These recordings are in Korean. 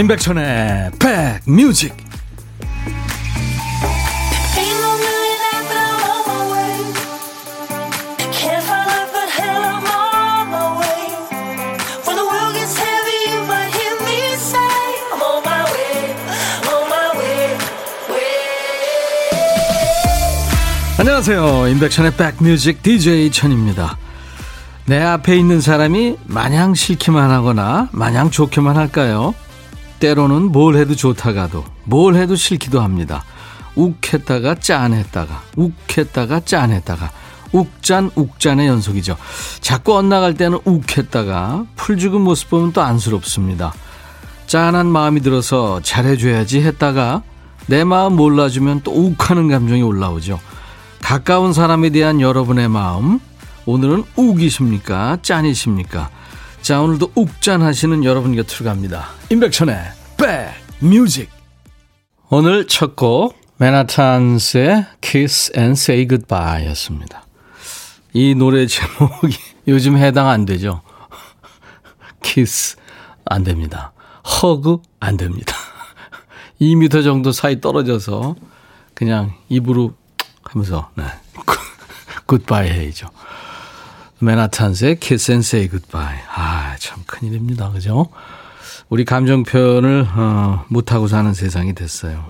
임백천의 백뮤직. 안녕하세요. 임백천의 백뮤직 DJ 천입니다. 내 앞에 있는 사람이 마냥 싫기만 하거나 마냥 좋게만 할까요? 때로는 뭘 해도 좋다가도 뭘 해도 싫기도 합니다. 욱했다가 짠했다가 욱했다가 짠했다가 욱짠 욱짠의 연속이죠. 자꾸 엇나갈 때는 욱했다가 풀 죽은 모습 보면 또 안쓰럽습니다. 짠한 마음이 들어서 잘해줘야지 했다가 내 마음 몰라주면 또 욱하는 감정이 올라오죠. 가까운 사람에 대한 여러분의 마음 오늘은 욱이십니까 짠이십니까 자 오늘도 욱짠 하시는 여러분 곁으로 갑니다. 임백천의 백뮤직. 오늘 첫 곡 맨하탄스의 Kiss and Say Goodbye 였습니다. 이 노래 제목이 요즘 해당 안 되죠? 키스 안 됩니다. 허그 안 됩니다. 2미터 정도 사이 떨어져서 그냥 입으로 하면서 네. 굿바이 해야죠 맨하탄스의 Kiss and Say Goodbye. 아, 참 큰일입니다. 그죠? 우리 감정 표현을, 어, 못하고 사는 세상이 됐어요.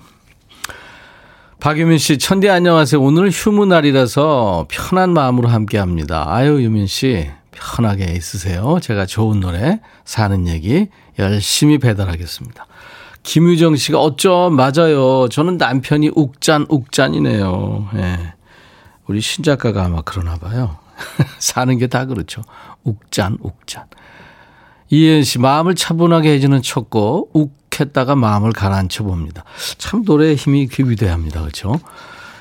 박유민 씨, 천디 안녕하세요. 오늘 휴무 날이라서 편한 마음으로 함께 합니다. 아유, 유민 씨, 편하게 있으세요. 제가 좋은 노래, 사는 얘기 열심히 배달하겠습니다. 김유정 씨가 어쩜 맞아요. 저는 남편이 욱짠, 욱짠이네요. 예. 우리 신작가가 아마 그러나 봐요. 사는 게 다 그렇죠. 욱짠, 욱짠. 이혜연 씨, 마음을 차분하게 해주는 쳤고, 욱했다가 마음을 가라앉혀 봅니다. 참 노래에 힘이 귀비대합니다. 그렇죠?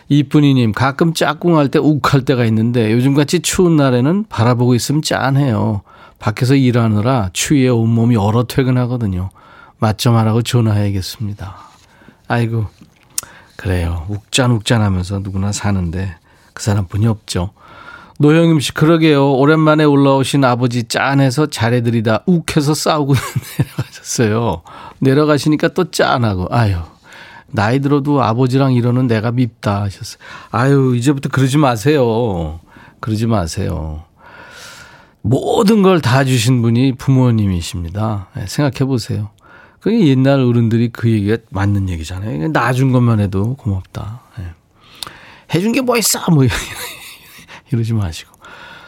이쁜이님, 가끔 짝꿍할 때 욱할 때가 있는데, 요즘같이 추운 날에는 바라보고 있으면 짠해요. 밖에서 일하느라 추위에 온몸이 얼어 퇴근하거든요. 맞점 하라고 전화해야겠습니다. 아이고, 그래요. 욱짠욱짠 하면서 누구나 사는데, 그 사람뿐이 없죠. 노영임 씨, 그러게요. 오랜만에 올라오신 아버지 짠해서 잘해드리다 욱해서 싸우고 내려가셨어요. 내려가시니까 또 짠하고, 아유. 나이 들어도 아버지랑 이러는 내가 밉다 하셨어요. 아유, 이제부터 그러지 마세요. 그러지 마세요. 모든 걸 다 주신 분이 부모님이십니다. 네, 생각해 보세요. 그게 옛날 어른들이 그 얘기가 맞는 얘기잖아요. 놔준 것만 해도 고맙다. 네. 해준 게 뭐 있어? 뭐 이러지 마시고.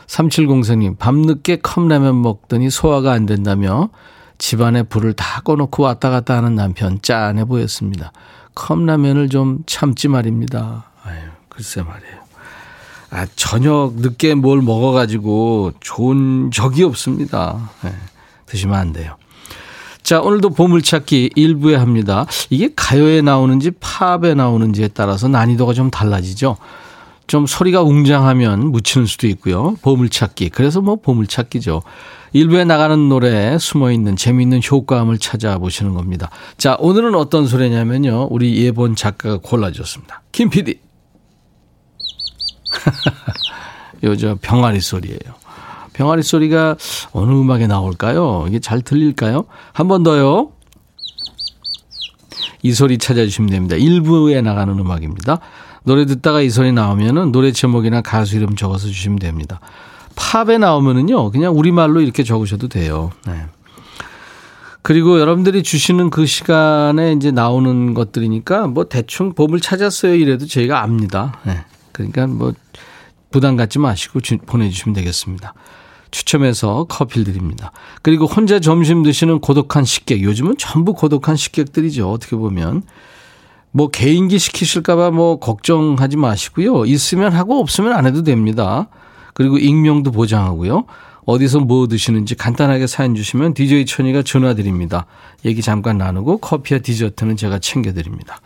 3704님, 밤늦게 컵라면 먹더니 소화가 안 된다며 집안에 불을 다 꺼놓고 왔다 갔다 하는 남편 짠해 보였습니다. 컵라면을 좀 참지 말입니다. 아유, 글쎄 말이에요. 아, 저녁 늦게 뭘 먹어가지고 좋은 적이 없습니다. 네, 드시면 안 돼요. 자, 오늘도 보물찾기 일부에 합니다. 이게 가요에 나오는지 팝에 나오는지에 따라서 난이도가 좀 달라지죠. 좀 소리가 웅장하면 묻히는 수도 있고요. 보물찾기. 그래서 뭐 보물찾기죠. 일부에 나가는 노래에 숨어있는 재미있는 효과음을 찾아보시는 겁니다. 자, 오늘은 어떤 소리냐면요. 우리 예본 작가가 골라줬습니다. 김 PD. 요, 저, 병아리 소리예요. 병아리 소리가 어느 음악에 나올까요? 이게 잘 들릴까요? 한 번 더요. 이 소리 찾아주시면 됩니다. 일부에 나가는 음악입니다. 노래 듣다가 이 소리 나오면은 노래 제목이나 가수 이름 적어서 주시면 됩니다. 팝에 나오면은요, 그냥 우리말로 이렇게 적으셔도 돼요. 네. 그리고 여러분들이 주시는 그 시간에 이제 나오는 것들이니까 뭐 대충 봄을 찾았어요 이래도 저희가 압니다. 네. 그러니까 뭐 부담 갖지 마시고 주, 보내주시면 되겠습니다. 추첨해서 커피를 드립니다. 그리고 혼자 점심 드시는 고독한 식객. 요즘은 전부 고독한 식객들이죠. 어떻게 보면. 뭐 개인기 시키실까봐 뭐 걱정하지 마시고요. 있으면 하고 없으면 안 해도 됩니다. 그리고 익명도 보장하고요. 어디서 뭐 드시는지 간단하게 사연 주시면 DJ 천이가 전화 드립니다. 얘기 잠깐 나누고 커피와 디저트는 제가 챙겨드립니다.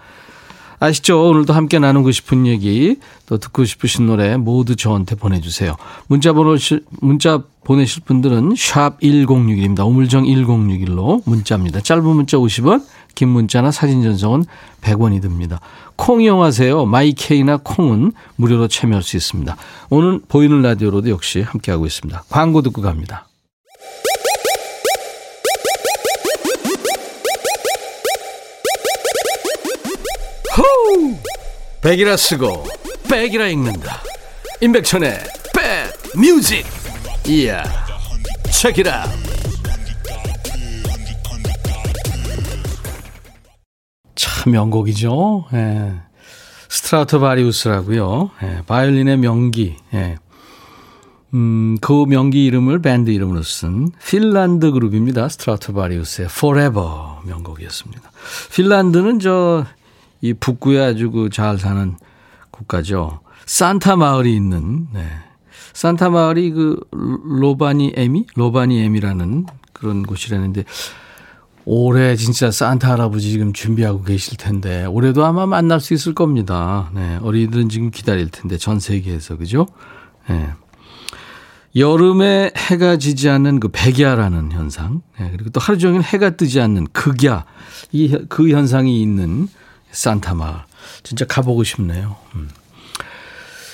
아시죠? 오늘도 함께 나누고 싶은 얘기, 또 듣고 싶으신 노래 모두 저한테 보내주세요. 문자 번호, 문자 보내실 분들은 샵 1061입니다. 우물정 1061로 문자입니다. 짧은 문자 50원, 긴 문자나 사진 전송은 100원이 듭니다. 콩 이용하세요. 마이케이나 콩은 무료로 참여할 수 있습니다. 오늘 보이는 라디오로도 역시 함께하고 있습니다. 광고 듣고 갑니다. 호우! 백이라 쓰고 백이라 읽는다. 임백천의 백 뮤직. 이야. 책이라. 참 명곡이죠. 예. 스트라토바리우스라고요. 예. 바이올린의 명기. 예. 음, 그 명기 이름을 밴드 이름으로 쓴 핀란드 그룹입니다. 스트라토바리우스의 Forever 명곡이었습니다. 핀란드는 저 이 북구에 아주 그 잘 사는 국가죠. 산타 마을이 있는 네. 산타 마을이 그 로바니 에미 로바니 에미라는 그런 곳이라는데 올해 진짜 산타 할아버지 지금 준비하고 계실 텐데 올해도 아마 만날 수 있을 겁니다. 네. 어린이들은 지금 기다릴 텐데 전 세계에서 그죠? 네. 여름에 해가 지지 않는 그 백야라는 현상, 네, 그리고 또 하루 종일 해가 뜨지 않는 극야, 이, 그 현상이 있는 산타 마을. 진짜 가보고 싶네요. 음.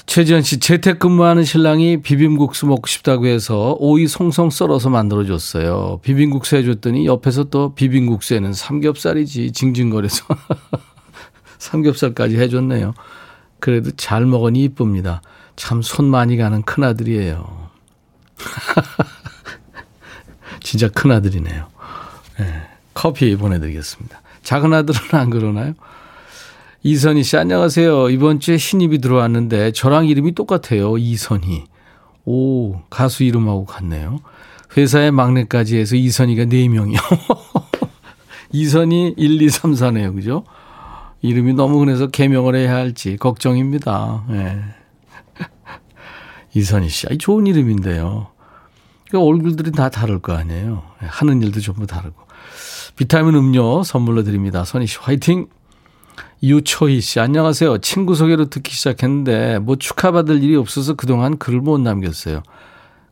최지현 씨, 재택근무하는 신랑이 비빔국수 먹고 싶다고 해서 오이 송송 썰어서 만들어줬어요. 비빔국수 해줬더니 옆에서 또 비빔국수에는 삼겹살이지, 징징거려서. 삼겹살까지 해줬네요. 그래도 잘 먹으니 이쁩니다. 참 손 많이 가는 큰아들이에요. 진짜 큰 아들이네요. 네, 커피 보내드리겠습니다. 작은 아들은 안 그러나요? 이선희 씨, 안녕하세요. 이번 주에 신입이 들어왔는데 저랑 이름이 똑같아요. 이선희. 오, 가수 이름하고 같네요. 회사의 막내까지 해서 이선희가 4명이요. 이선희 1, 2, 3, 4네요. 그죠? 이름이 너무 흔해서 개명을 해야 할지 걱정입니다. 네. 이선희 씨. 아이, 좋은 이름인데요. 그러니까 얼굴들이 다 다를 거 아니에요. 하는 일도 전부 다르고. 비타민 음료 선물로 드립니다. 선희 씨 화이팅! 유초희 씨, 안녕하세요. 친구 소개로 듣기 시작했는데, 뭐 축하받을 일이 없어서 그동안 글을 못 남겼어요.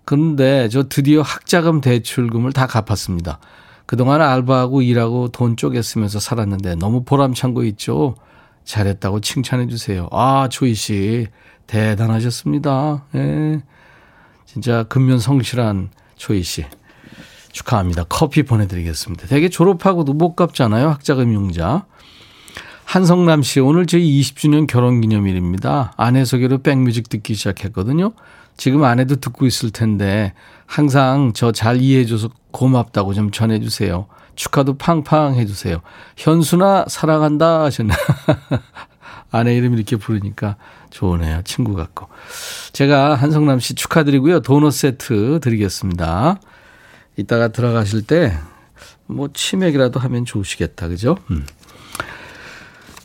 그런데 저 드디어 학자금 대출금을 다 갚았습니다. 그동안 알바하고 일하고 돈 쪼개 쓰면서 살았는데 너무 보람찬 거 있죠? 잘했다고 칭찬해 주세요. 아, 초희 씨. 대단하셨습니다. 예. 진짜 근면 성실한 초희 씨. 축하합니다. 커피 보내드리겠습니다. 되게 졸업하고도 못 갚잖아요. 학자금 융자. 한성남 씨, 오늘 저희 20주년 결혼 기념일입니다. 아내 소개로 백뮤직 듣기 시작했거든요. 지금 아내도 듣고 있을 텐데 항상 저 잘 이해해줘서 고맙다고 좀 전해주세요. 축하도 팡팡 해주세요. 현수나 사랑한다 하셨나. 아내 이름 이렇게 부르니까 좋으네요. 친구 같고. 제가 한성남 씨 축하드리고요. 도넛 세트 드리겠습니다. 이따가 들어가실 때 뭐 치맥이라도 하면 좋으시겠다. 그죠? 음.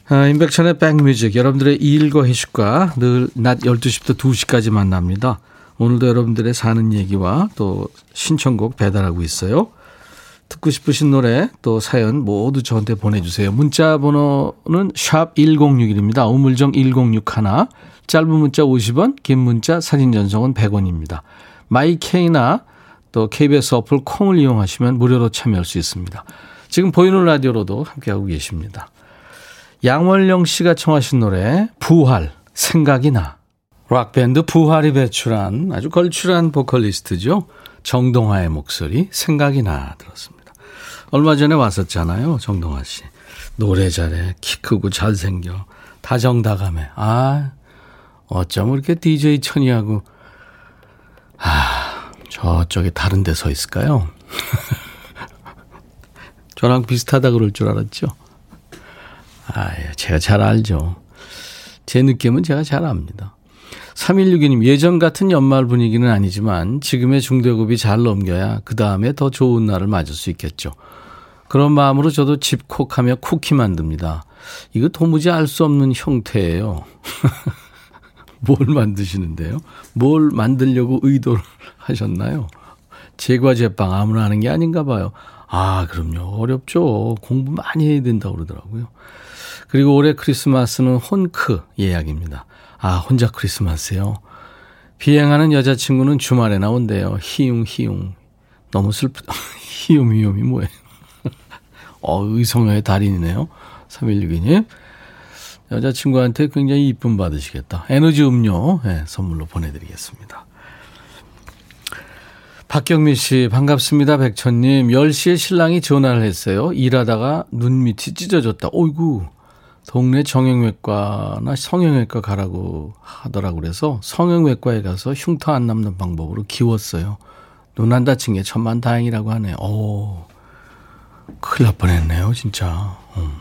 아, 인백천의 백뮤직 여러분들의 일과 휴식과 늘 낮 12시부터 2시까지 만납니다. 오늘도 여러분들의 사는 얘기와 또 신청곡 배달하고 있어요. 듣고 싶으신 노래 또 사연 모두 저한테 보내주세요. 문자 번호는 샵 1061입니다. 우물정 1061 짧은 문자 50원 긴 문자 사진 전송은 100원입니다. my K나 또 KBS 어플 콩을 이용하시면 무료로 참여할 수 있습니다. 지금 보이는 라디오로도 함께하고 계십니다. 양월령 씨가 청하신 노래 부활 생각이 나 락밴드 부활이 배출한 아주 걸출한 보컬리스트죠. 정동하의 목소리 생각이 나 들었습니다. 얼마 전에 왔었잖아요. 정동하 씨. 노래 잘해. 키 크고 잘생겨. 다정다감해. 아, 어쩜 그렇게 DJ 천이하고, 아, 저쪽에 다른 데 서 있을까요? 저랑 비슷하다 그럴 줄 알았죠. 아, 제가 잘 알죠. 제 느낌은 제가 잘 압니다. 3162님, 예전 같은 연말 분위기는 아니지만 지금의 중대급이 잘 넘겨야 그 다음에 더 좋은 날을 맞을 수 있겠죠. 그런 마음으로 저도 집콕하며 쿠키 만듭니다. 이거 도무지 알 수 없는 형태예요. 뭘 만드시는데요? 뭘 만들려고 의도를 하셨나요? 제과 제빵 아무나 하는 게 아닌가 봐요. 아, 그럼요. 어렵죠. 공부 많이 해야 된다고 그러더라고요. 그리고 올해 크리스마스는 혼크 예약입니다. 아, 혼자 크리스마스요. 비행하는 여자친구는 주말에 나온대요. 희웅, 희웅. 너무 슬프다. 희웅, 희웅이 뭐예요? 어, 의성의 달인이네요. 3162님. 여자친구한테 굉장히 이쁨 받으시겠다. 에너지 음료 네, 선물로 보내드리겠습니다. 박경민 씨, 반갑습니다. 백천님. 10시에 신랑이 전화를 했어요. 일하다가 눈 밑이 찢어졌다. 어이구. 동네 정형외과나 성형외과 가라고 하더라고 그래서 성형외과에 가서 흉터 안 남는 방법으로 기웠어요. 눈 안 다친 게 천만 다행이라고 하네요. 오, 큰일 날 뻔했네요, 진짜. 음.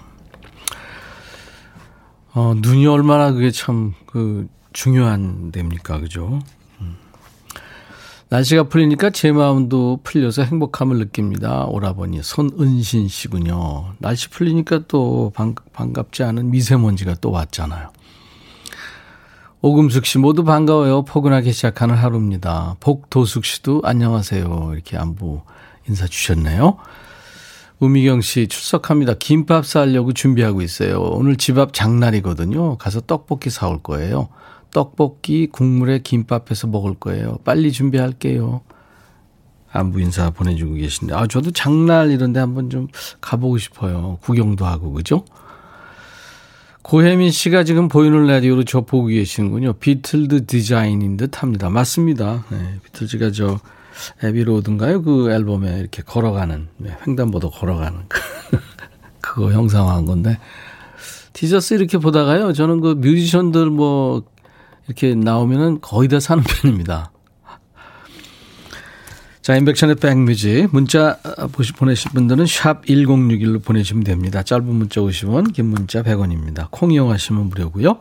어, 눈이 얼마나 그게 참, 그, 중요한 데입니까, 그죠? 날씨가 풀리니까 제 마음도 풀려서 행복함을 느낍니다. 오라버니 손은신 씨군요. 날씨 풀리니까 또 반, 반갑지 않은 미세먼지가 또 왔잖아요. 오금숙 씨 모두 반가워요. 포근하게 시작하는 하루입니다. 복도숙 씨도 안녕하세요. 이렇게 안부 인사 주셨네요. 우미경 씨 출석합니다. 김밥 싸려고 준비하고 있어요. 오늘 집 앞 장날이거든요. 가서 떡볶이 사올 거예요. 떡볶이 국물에 김밥해서 먹을 거예요. 빨리 준비할게요. 안부 인사 보내주고 계신데, 아, 저도 장날 이런데 한번 좀 가보고 싶어요. 구경도 하고, 그죠? 고혜민 씨가 지금 보이는 라디오로 저 보고 계시는군요. 비틀즈 디자인인 듯 합니다. 맞습니다. 네, 비틀즈가 저 Abbey Road인가요? 그 앨범에 이렇게 걸어가는, 네, 횡단보도 걸어가는. 그거 형상화한 건데. 티셔츠 이렇게 보다가요. 저는 그 뮤지션들 뭐 이렇게 나오면은 거의 다 사는 편입니다. 자, 임백천의 백뮤직. 문자 보시, 보내실 분들은 샵 1061로 보내시면 됩니다. 짧은 문자 50원, 긴 문자 100원입니다. 콩 이용하시면 무료고요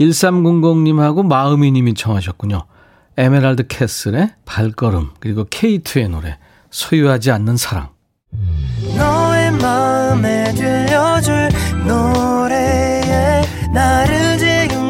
1300님하고 마음이님이 청하셨군요. 에메랄드 캐슬의 발걸음, 그리고 K2의 노래, 소유하지 않는 사랑. 너의 마음에 들려줄 노래에 나를 지금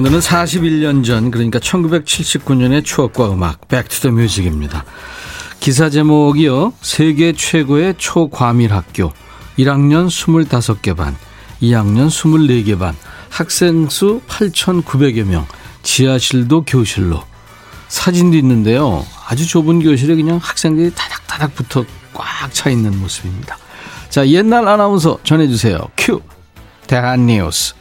오늘은 41년 전 그러니까 1979년의 추억과 음악 Music입니다. 기사 제목이요. 세계 최고의 초과밀 학교 1학년 25개 반, 2학년 24개 반, 학생 수 8,900여 명, 지하실도 교실로. 사진도 있는데요. 아주 좁은 교실에 그냥 학생들이 다닥다닥 붙어 꽉 차 있는 모습입니다. 자, 옛날 아나운서 전해주세요. 큐. 대한 뉴스.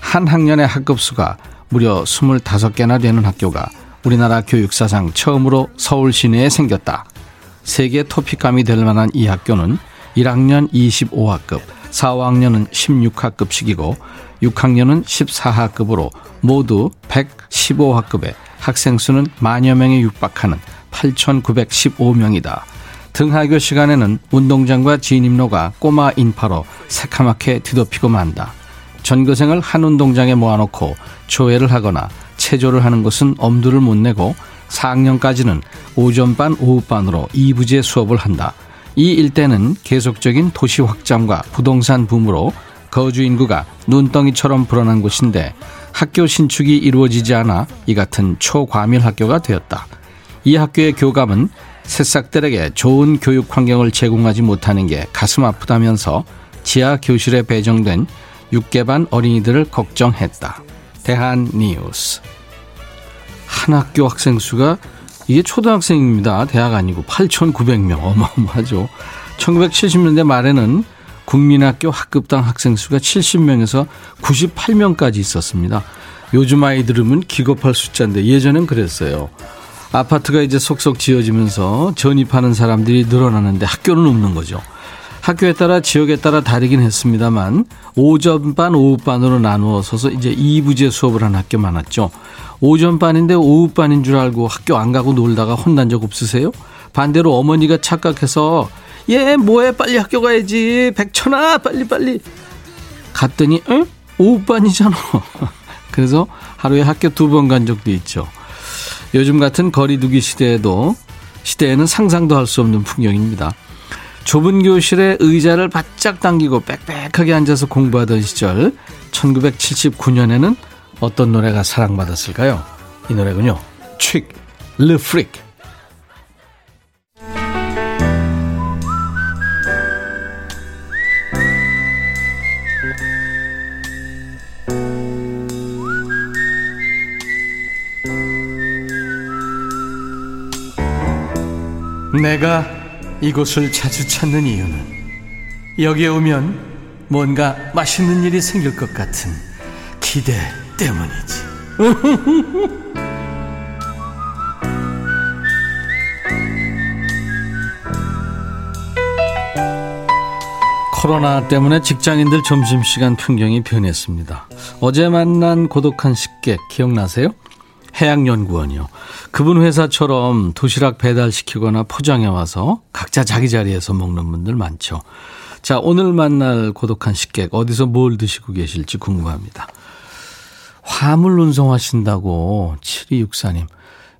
한 학년의 학급수가 무려 25개나 되는 학교가 우리나라 교육사상 처음으로 서울 시내에 생겼다. 세계 토픽감이 될 만한 이 학교는 1학년 25학급, 4학년은 16학급씩이고 6학년은 14학급으로 모두 115학급에 학생 수는 만여 명에 육박하는 8,915명이다. 등하교 시간에는 운동장과 진입로가 꼬마 인파로 새카맣게 뒤덮이고 만다. 전교생을 한 운동장에 모아놓고 조회를 하거나 체조를 하는 것은 엄두를 못 내고 4학년까지는 오전반, 오후반으로 2부제 수업을 한다. 이 일대는 계속적인 도시 확장과 부동산 붐으로 거주 인구가 눈덩이처럼 불어난 곳인데 학교 신축이 이루어지지 않아 이 같은 초과밀 학교가 되었다. 이 학교의 교감은 새싹들에게 좋은 교육 환경을 제공하지 못하는 게 가슴 아프다면서 지하 교실에 배정된 6개 반 어린이들을 걱정했다. 대한 뉴스. 한 학교 학생 수가 이게 초등학생입니다. 대학 아니고 8,900명. 어마어마하죠. 1970년대 말에는 국민학교 학급당 학생 수가 70명에서 98명까지 있었습니다. 요즘 아이 들으면 기겁할 숫자인데 예전엔 그랬어요. 아파트가 이제 속속 지어지면서 전입하는 사람들이 늘어나는데 학교는 없는 거죠. 학교에 따라 지역에 따라 다르긴 했습니다만 오전반 오후반으로 나누어서 이제 2부제 수업을 한 학교 많았죠. 오전반인데 오후반인 줄 알고 학교 안 가고 놀다가 혼난 적 없으세요? 반대로 어머니가 착각해서 얘 뭐해 빨리 학교 가야지 백천아 빨리 빨리 갔더니 응? 오후반이잖아. 그래서 하루에 학교 두 번 간 적도 있죠. 요즘 같은 거리두기 시대에도 시대에는 상상도 할 수 없는 풍경입니다. 좁은 교실에 의자를 바짝 당기고 빽빽하게 앉아서 공부하던 시절 1979년에는 어떤 노래가 사랑받았을까요? 이 노래군요. 칙, 르프릭. 내가 이곳을 자주 찾는 이유는 여기에 오면 뭔가 맛있는 일이 생길 것 같은 기대 때문이지. 코로나 때문에 직장인들 점심시간 풍경이 변했습니다. 어제 만난 고독한 식객 기억나세요? 해양연구원이요. 그분 회사처럼 도시락 배달시키거나 포장해 와서 각자 자기 자리에서 먹는 분들 많죠. 자, 오늘 만날 고독한 식객 어디서 뭘 드시고 계실지 궁금합니다. 화물 운송하신다고 7264님.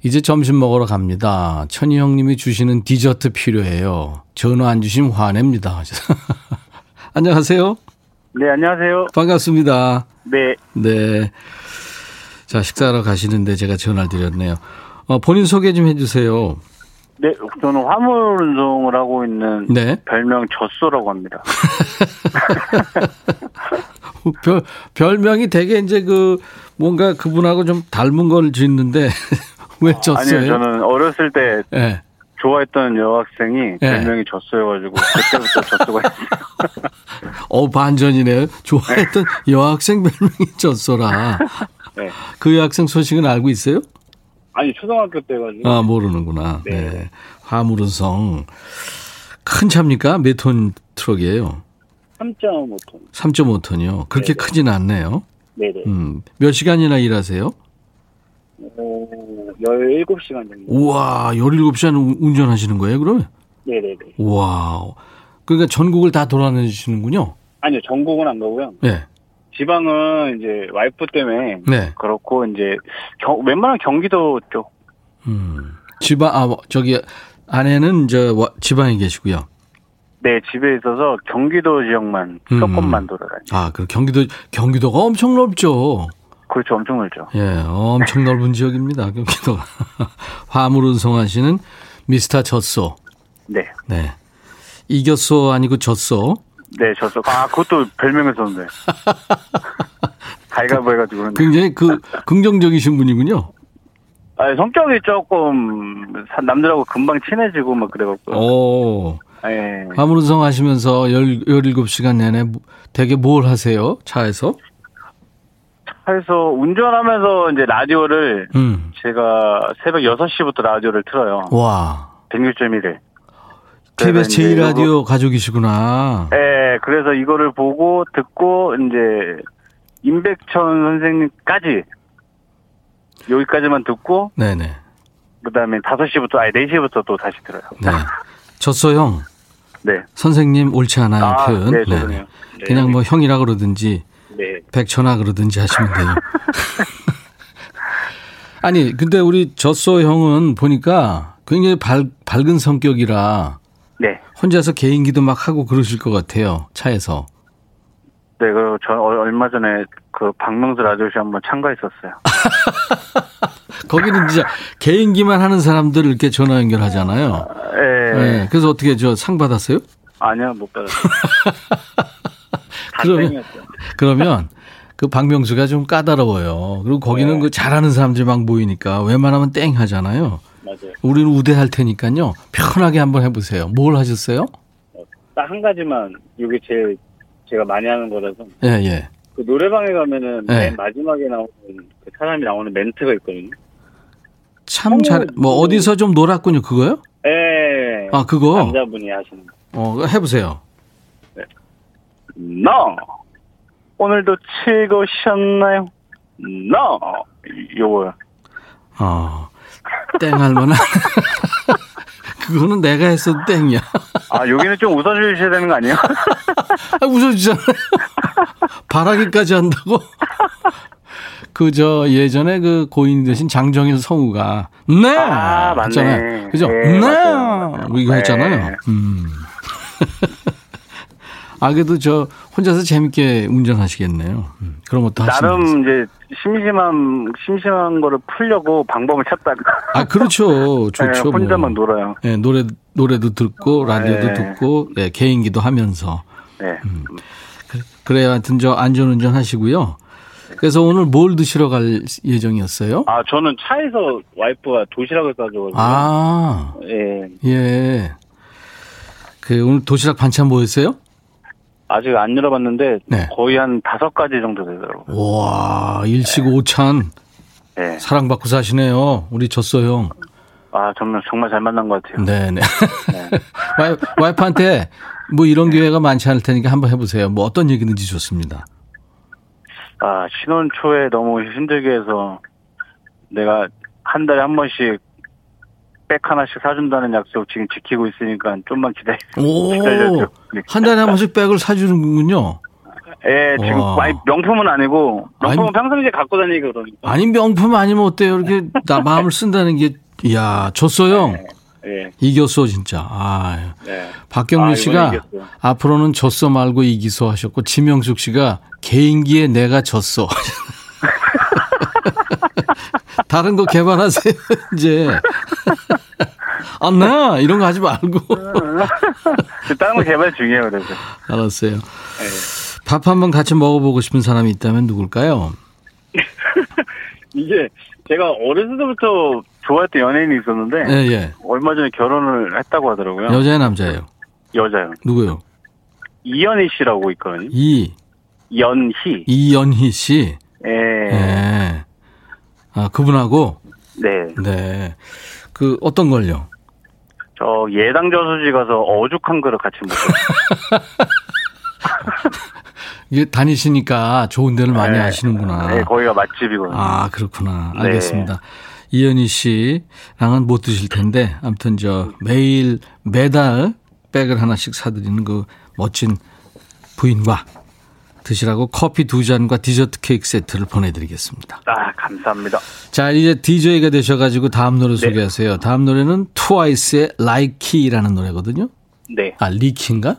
이제 점심 먹으러 갑니다. 천희 형님이 주시는 디저트 필요해요. 전화 안 주시면 화냅니다. 안녕하세요. 네, 안녕하세요. 반갑습니다. 네. 네. 자, 식사하러 가시는데 제가 전화를 드렸네요. 어, 본인 소개 좀 해주세요. 네, 저는 화물 운송을 하고 있는 네. 별명 젖소라고 합니다. 별, 별명이 되게 이제 그 뭔가 그분하고 좀 닮은 걸 짓는데 왜 졌어요? 아니요, 저는 어렸을 때 네. 좋아했던 여학생이 네. 별명이 젖소여가지고 그때부터 젖소가 했어요. 어 반전이네요. 좋아했던 여학생 별명이 졌소라. 네. 그 여학생 소식은 알고 있어요? 아니, 초등학교 때가지고. 아 모르는구나. 네. 네. 화물운송 큰 차입니까? 몇 톤 트럭이에요? 3.5톤. 3.5톤이요. 그렇게 네네. 크진 않네요. 네네. 음, 몇 시간이나 일하세요? 오, 17시간 정도. 우와, 17시간 운전하시는 거예요, 그러면? 네네네. 우와. 그러니까 전국을 다 돌아다니시는군요. 아니요, 전국은 안 가고요. 네. 지방은 이제 와이프 때문에 네. 그렇고, 이제, 경, 웬만한 경기도 쪽. 음. 지방, 아, 저기, 아내는 저, 와- 지방에 계시고요. 네, 집에 있어서 경기도 지역만 음. 조금만 돌아다녀요. 아, 그 경기도, 경기도가 엄청 넓죠. 그렇죠, 엄청 넓죠. 예, 엄청 넓은 지역입니다, 경기도가. 화물 운송하시는 미스터 젖소. 네, 네. 이겼소 아니고 졌소. 네, 졌어. 아, 그것도 별명이었는데. 가위가위보 해가지고. 그런데. 굉장히 그, 긍정적이신 분이군요. 아, 성격이 조금 사- 남들하고 금방 친해지고 막 그래갖고. 오. 예. 화물 운송 하시면서 17, 17시간 내내 뭐- 되게 뭘 하세요? 차에서? 그래서 운전하면서 이제 라디오를 음. 제가 새벽 6시부터 라디오를 틀어요. 와. 106.1을. KBS 이제 제2 라디오 가족이시구나. 예, 그래서 이거를 보고 듣고 이제 임백천 선생님까지 여기까지만 듣고 네네. 그다음에 5시부터 아니 4시부터 또 다시 들어요. 네. 졌어, 형. 네. 선생님 옳지 않아요, 아, 표현. 네. 죄송해요. 네. 그냥 뭐 형이라 그러든지 네. 백천아 그러든지 하시면 돼요. 아니, 근데 우리 젖소 형은 보니까 굉장히 밝, 밝은 성격이라 네. 혼자서 개인기도 막 하고 그러실 것 같아요. 차에서. 네, 그리고 저 어- 얼마 전에 그 박명수 라디오 쇼 한번 참가했었어요. 거기는 진짜 개인기만 하는 사람들 이렇게 전화 연결하잖아요. 예. 네. 그래서 어떻게 저 상 받았어요? 아니요, 못 받았어요. 다 그러면-. 그러면 그 박명수가 좀 까다로워요. 그리고 거기는 네. 그 잘하는 사람들 막 모이니까 웬만하면 땡 하잖아요. 맞아요. 우리는 우대할 테니까요. 편하게 한번 해보세요. 뭘 하셨어요? 딱 한 가지만 이게 제일 제가 많이 하는 거라서 예, 예. 그 노래방에 가면은 네. 맨 마지막에 나오는 그 사람이 나오는 멘트가 있거든요. 참 잘, 뭐 어디서 좀 놀았군요. 그거요? 예. 아, 그거? 남자분이 하시는 거. 어, 해보세요. No. 오늘도 즐거우셨나요? No. 요거요. 어, 땡할 만한. 그거는 내가 했어도 땡이야. 아, 여기는 좀 웃어주셔야 되는 거 아니에요? 아, 웃어주잖아요. 바라기까지 한다고? 그, 저, 예전에 그 고인이 되신 장정일 성우가, 네! 아, 맞네. 했잖아요. 그죠? 네, 네! 맞아요. 이거 네. 했잖아요. 음. 아, 그래도 저, 혼자서 재밌게 운전하시겠네요. 음, 그런 것도 하시면서. 나름 이제 심심한, 심심한 거를 풀려고 방법을 찾다가. 아, 그렇죠. 좋죠. 네, 혼자만 뭐. 놀아요. 예, 노래, 노래도 듣고, 라디오도 네. 듣고, 예, 개인기도 하면서. 네. 그래요. 하여튼 저 안전운전 하시고요. 그래서 오늘 뭘 드시러 갈 예정이었어요? 아, 저는 차에서 와이프가 도시락을 싸줘가지고. 아, 예. 예. 그 오늘 도시락 반찬 뭐였어요? 아직 안 열어봤는데, 네. 거의 한 다섯 가지 정도 되더라고요. 와, 일식 오찬 네. 사랑받고 사시네요. 우리 젖소 형. 아, 정말, 정말 잘 만난 것 같아요. 네네. 와이, 와이프한테 뭐 이런 기회가 많지 않을 테니까 한번 해보세요. 뭐 어떤 얘기든지 좋습니다. 아, 신혼 초에 너무 힘들게 해서 내가 한 달에 한 번씩 백 하나씩 사준다는 약속 지금 지키고 있으니까 좀만 기다려. 오, 기다려줘. 한 달에 한 번씩 백을 사주는군요. 예, 지금 와. 많이 명품은 아니고 명품은 아니- 평상시에 갖고 다니고 그러니까. 아니 명품 아니면 어때요? 이렇게 나 마음을 쓴다는 게, 이야, 젖소형 예, 이겼어 진짜. 아, 예. 박경민 아, 씨가 이겼어요. 앞으로는 졌어 말고 이기소 하셨고 지명숙 씨가 개인기에 내가 졌어. 다른 거 개발하세요 이제. 안나 이런 거 하지 말고. 다른 거 개발 중이에요, 그래서. 알았어요. 예. 밥 한번 같이 먹어보고 싶은 사람이 있다면 누굴까요? 이게 제가 어렸을 때부터 좋아했던 연예인이 있었는데 예, 예. 얼마 전에 결혼을 했다고 하더라고요. 여자의 남자예요. 여자요. 누구요? 이연희 씨라고 있거든요. 이 연희. 이연희 씨. 예. 예. 아 그분하고 네. 네. 그 어떤 걸요? 저 예당 저수지 가서 어죽 한 그릇 같이 먹어요. 이게 다니시니까 좋은 데를 많이 네. 아시는구나. 네, 거기가 맛집이거든요. 아, 그렇구나. 네. 알겠습니다. 이현희 씨랑은 못 드실 텐데, 아무튼 저 매일, 매달 백을 하나씩 사드리는 그 멋진 부인과 드시라고 커피 두 잔과 디저트 케이크 세트를 보내드리겠습니다. 아, 감사합니다. 자, 이제 DJ가 되셔가지고 다음 노래 소개하세요. 다음 노래는 트와이스의 Likey라는 노래거든요. 네. 아, 리키인가?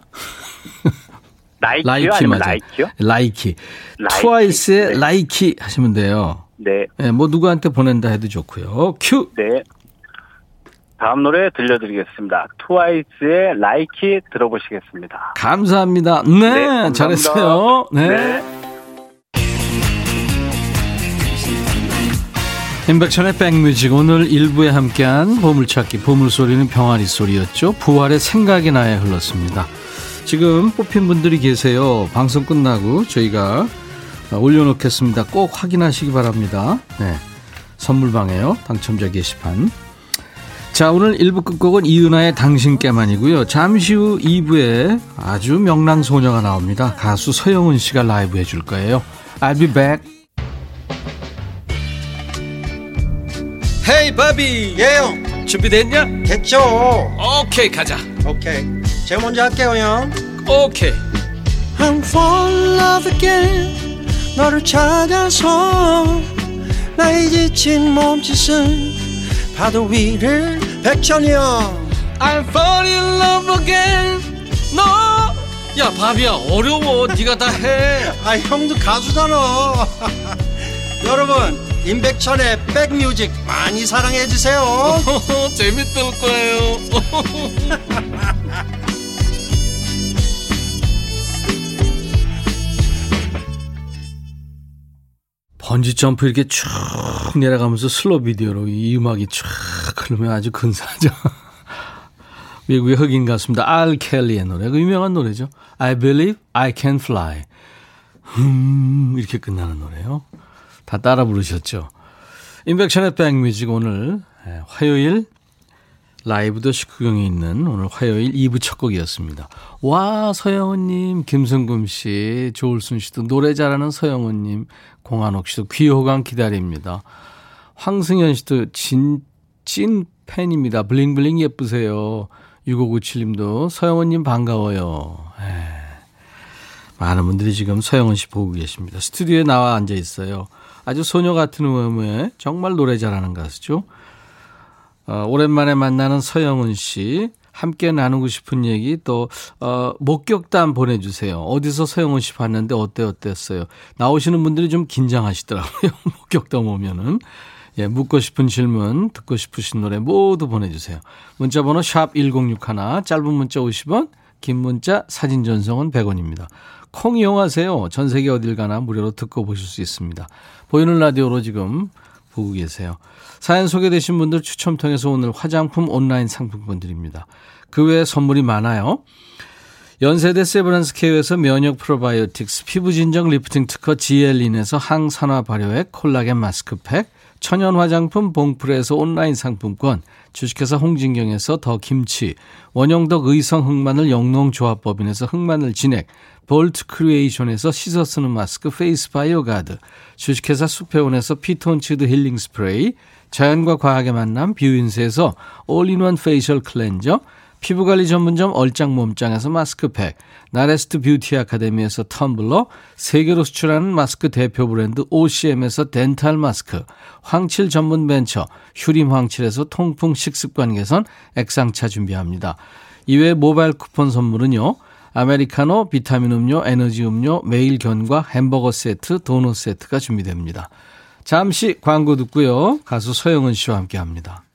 Likey 맞아요. 나이키요? Likey. Likey. 트와이스의 네. Likey 하시면 돼요. 네. 예, 뭐 누구한테 보낸다 해도 좋고요. 큐. 네. 다음 노래 들려드리겠습니다. 트와이스의 Likey 들어보시겠습니다. 감사합니다. 네, 네, 감사합니다. 잘했어요. 네. 임백천의 백뮤직 오늘 일부에 함께한 보물찾기 보물소리는 병아리 소리였죠. 부활의 생각이 나에 흘렀습니다. 지금 뽑힌 분들이 계세요. 방송 끝나고 저희가 올려놓겠습니다. 꼭 확인하시기 바랍니다. 네. 선물방에요. 당첨자 게시판. 자, 오늘 1부 끝곡은 이은하의 당신께만이고요. 잠시 후 2부에 아주 명랑소녀가 나옵니다. 가수 서영은 씨가 라이브 해줄 거예요. I'll be back. 헤이 바비 예영 준비됐냐? 됐죠 오케이 가자 오케이 제가 먼저 할게요 형 오케이 I'm fall in love again 너를 찾아서 나의 지친 몸짓은 파도 위를 백천이 형. I'm fall in love again. 너야 바비야 어려워. 네가 다해. 아 형도 가수잖아. 여러분 임백천의 백뮤직 많이 사랑해 주세요. 재밌을 거예요 번지 점프 이렇게 쭉 내려가면서 슬로 비디오로 이 음악이 쭉 흐르면 아주 근사하죠. 미국의 흑인 가수입니다. 알 켈리의 노래. 그 유명한 노래죠. I believe I can fly. 음, 이렇게 끝나는 노래요. 다 따라 부르셨죠. 인백션의 백뮤직 오늘 예, 화요일 라이브도 식구경이 있는 오늘 화요일 2부 첫 곡이었습니다. 와, 서영은님, 김승금 씨, 조울순 씨도 노래 잘하는 서영은님, 공한옥 씨도 귀호강 기다립니다. 황승현 씨도 진, 찐 팬입니다. 블링블링 예쁘세요. 6597님도 서영은님 반가워요. 에이, 많은 분들이 지금 서영은 씨 보고 계십니다. 스튜디오에 나와 앉아 있어요. 아주 소녀 같은 음음에 정말 노래 잘하는 가수죠. 어, 오랜만에 만나는 서영은 씨. 함께 나누고 싶은 얘기 또 어, 목격담 보내주세요. 어디서 서영은 씨 봤는데 어때 어땠어요? 나오시는 분들이 좀 긴장하시더라고요. 목격담 오면은 예, 묻고 싶은 질문, 듣고 싶으신 노래 모두 보내주세요. 문자번호 샵 #1061 짧은 문자 50원, 긴 문자 사진 전송은 100원입니다. 콩 이용하세요. 전 세계 어딜 가나 무료로 듣고 보실 수 있습니다. 보이는 라디오로 지금 보고 계세요. 사연 소개되신 분들 추첨 통해서 오늘 화장품 온라인 상품권 드립니다. 그 외에 선물이 많아요. 연세대 세브란스케어에서 면역 프로바이오틱스 피부진정 리프팅 특허 지엘린에서 항산화 발효액 콜라겐 마스크팩 천연 화장품 봉프레에서 온라인 상품권 주식회사 홍진경에서 더 김치 원형덕 의성 흑마늘 영농조합법인에서 흑마늘 진액 볼트 크리에이션에서 씻어 쓰는 마스크 페이스 바이오 가드 주식회사 수페온에서 피톤치드 힐링 스프레이 자연과 과학의 만남 뷰인스에서 all-in-one facial cleanser 피부관리 전문점 얼짱 몸짱에서 마스크팩, 나레스트 뷰티 아카데미에서 텀블러, 세계로 수출하는 마스크 대표 브랜드 OCM에서 덴탈 마스크, 황칠 전문 벤처 휴림 황칠에서 통풍 식습관 개선 액상차 준비합니다. 이외에 모바일 쿠폰 선물은요. 아메리카노, 비타민 음료, 에너지 음료, 매일 견과 햄버거 세트, 도넛 세트가 준비됩니다. 잠시 광고 듣고요. 가수 서영은 씨와 함께 합니다.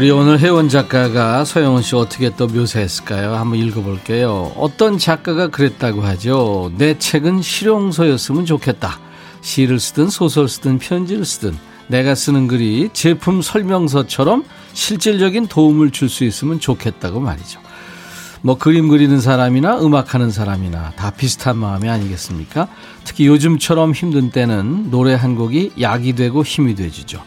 우리 오늘 혜원 작가가 서영은 씨 어떻게 또 묘사했을까요? 한번 읽어볼게요. 어떤 작가가 그랬다고 하죠. 내 책은 실용서였으면 좋겠다. 시를 쓰든 소설 쓰든 편지를 쓰든 내가 쓰는 글이 제품 설명서처럼 실질적인 도움을 줄 수 있으면 좋겠다고 말이죠. 뭐 그림 그리는 사람이나 음악하는 사람이나 다 비슷한 마음이 아니겠습니까? 특히 요즘처럼 힘든 때는 노래 한 곡이 약이 되고 힘이 되지죠.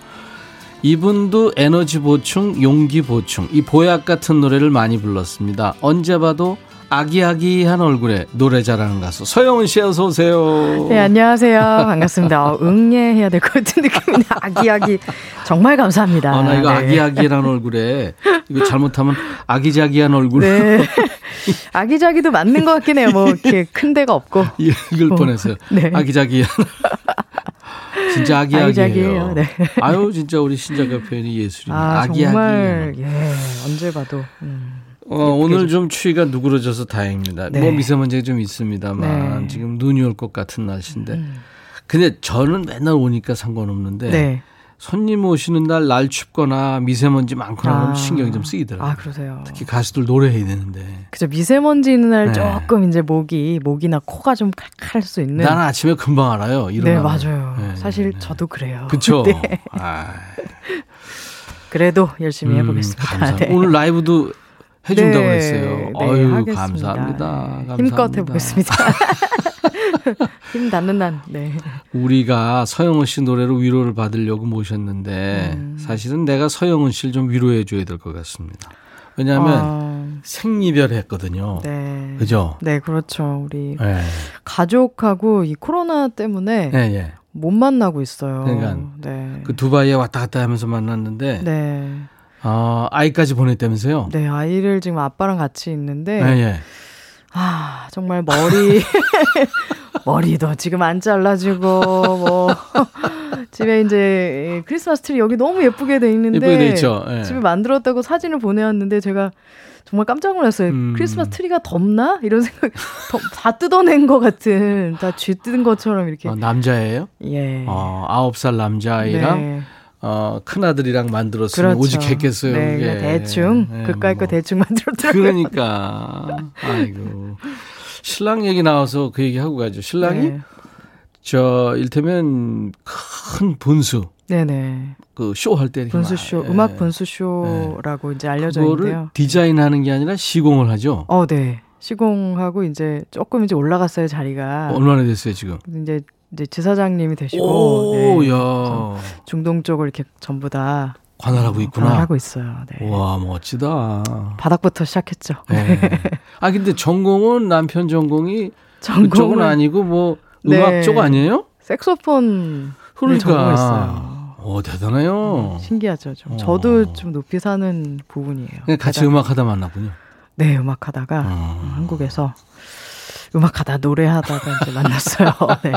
이분도 에너지 보충, 용기 보충, 이 보약 같은 노래를 많이 불렀습니다. 언제 봐도 아기아기한 얼굴에 노래 잘하는 가수 서영은 씨 어서 오세요. 네 안녕하세요 반갑습니다. 어, 응애해야 될 것 같은 느낌인데 아기아기 정말 감사합니다. 아, 나 이거 네. 아기아기한 얼굴에 이거 잘못하면 아기자기한 얼굴 네. 아기자기도 맞는 것 같긴 해요. 뭐 이렇게 큰 데가 없고. 읽을 어, 뻔했어요. 네. 아기자기한. 진짜 아기아기해요. 아기자기해요, 네. 아유 진짜 우리 신작가 표현이 예술이네. 아 아기아기해요. 정말 예 언제 봐도. 음. 어, 오늘 좀 추위가 누그러져서 다행입니다. 네. 뭐 미세먼지가 좀 있습니다만 네. 지금 눈이 올 것 같은 날씨인데. 음. 근데 저는 맨날 오니까 상관없는데 네. 손님 오시는 날 날 춥거나 미세먼지 많거나 아. 하면 신경이 좀 쓰이더라고요. 아 그러세요. 특히 가수들 노래해야 되는데. 그죠 미세먼지 있는 날 네. 조금 이제 목이 목이나 코가 좀 칼칼할 수 있는. 나는 아침에 금방 알아요. 네 일어나면. 맞아요. 네, 사실 네. 저도 그래요. 그쵸. 네. 아, 그래도 열심히 음, 해보겠습니다. 네. 오늘 라이브도 해준다고 네, 했어요. 네, 아유, 하겠습니다. 감사합니다. 감사합니다. 힘껏 해보겠습니다. 힘 닿는 한. 네. 우리가 서영은 씨 노래로 위로를 받으려고 모셨는데 음. 사실은 내가 서영은 씨를 좀 위로해 줘야 될 것 같습니다. 왜냐하면 아, 생리별했거든요. 네. 그죠? 네, 그렇죠. 우리 예. 가족하고 이 코로나 때문에 예, 예. 못 만나고 있어요. 그러니까 네. 그 두바이에 왔다 갔다 하면서 만났는데 네. 어, 아이까지 보냈다면서요? 네, 아이를 지금 아빠랑 같이 있는데 예, 예. 아, 정말 머리 머리도 지금 안 잘라주고 뭐 집에 이제 크리스마스 트리 여기 너무 예쁘게 돼 있는데 예쁘게 돼 있죠. 예. 집에 만들었다고 사진을 보내왔는데 제가 정말 깜짝 놀랐어요. 음. 크리스마스 트리가 덥나? 이런 생각, 더- 다 뜯어낸 것 같은, 다 쥐 뜯은 것처럼 이렇게. 어, 남자예요? 예. 어, 아홉 살 남자아이랑 네. 어, 큰아들이랑 만들었으면 그렇죠. 오직했겠어요. 네, 그게. 그냥 대충, 예, 그까이 거 뭐. 대충 만들었더라고요. 그러니까. 아이고. 신랑 얘기 나와서 그 얘기 하고 가죠. 신랑이 네. 저 일테면 큰 분수 네네. 그 쇼 할 때 분수쇼, 음악 분수 쇼라고 이제 알려져 예. 그거를 있는데요. 디자인하는 게 아니라 시공을 하죠. 어, 네. 시공하고 이제 조금 이제 올라갔어요 자리가. 얼마나 됐어요 지금? 이제 이제 지사장님이 되시고 오, 네. 야 중동 쪽을 이렇게 전부 다 관할하고 있구나. 하고 있어요. 네. 와 멋지다. 바닥부터 시작했죠. 네. 아 근데 전공은 남편 전공이 전공은 그쪽은 아니고 뭐 음악 네. 쪽 아니에요? 색소폰 그러니까. 전공했어요. 오 대단해요. 신기하죠. 좀 어. 저도 좀 높이 사는 부분이에요. 같이 게다가- 음악하다 만났군요. 네, 음악하다가 어. 한국에서 음악하다 노래하다가 이제 만났어요. 네.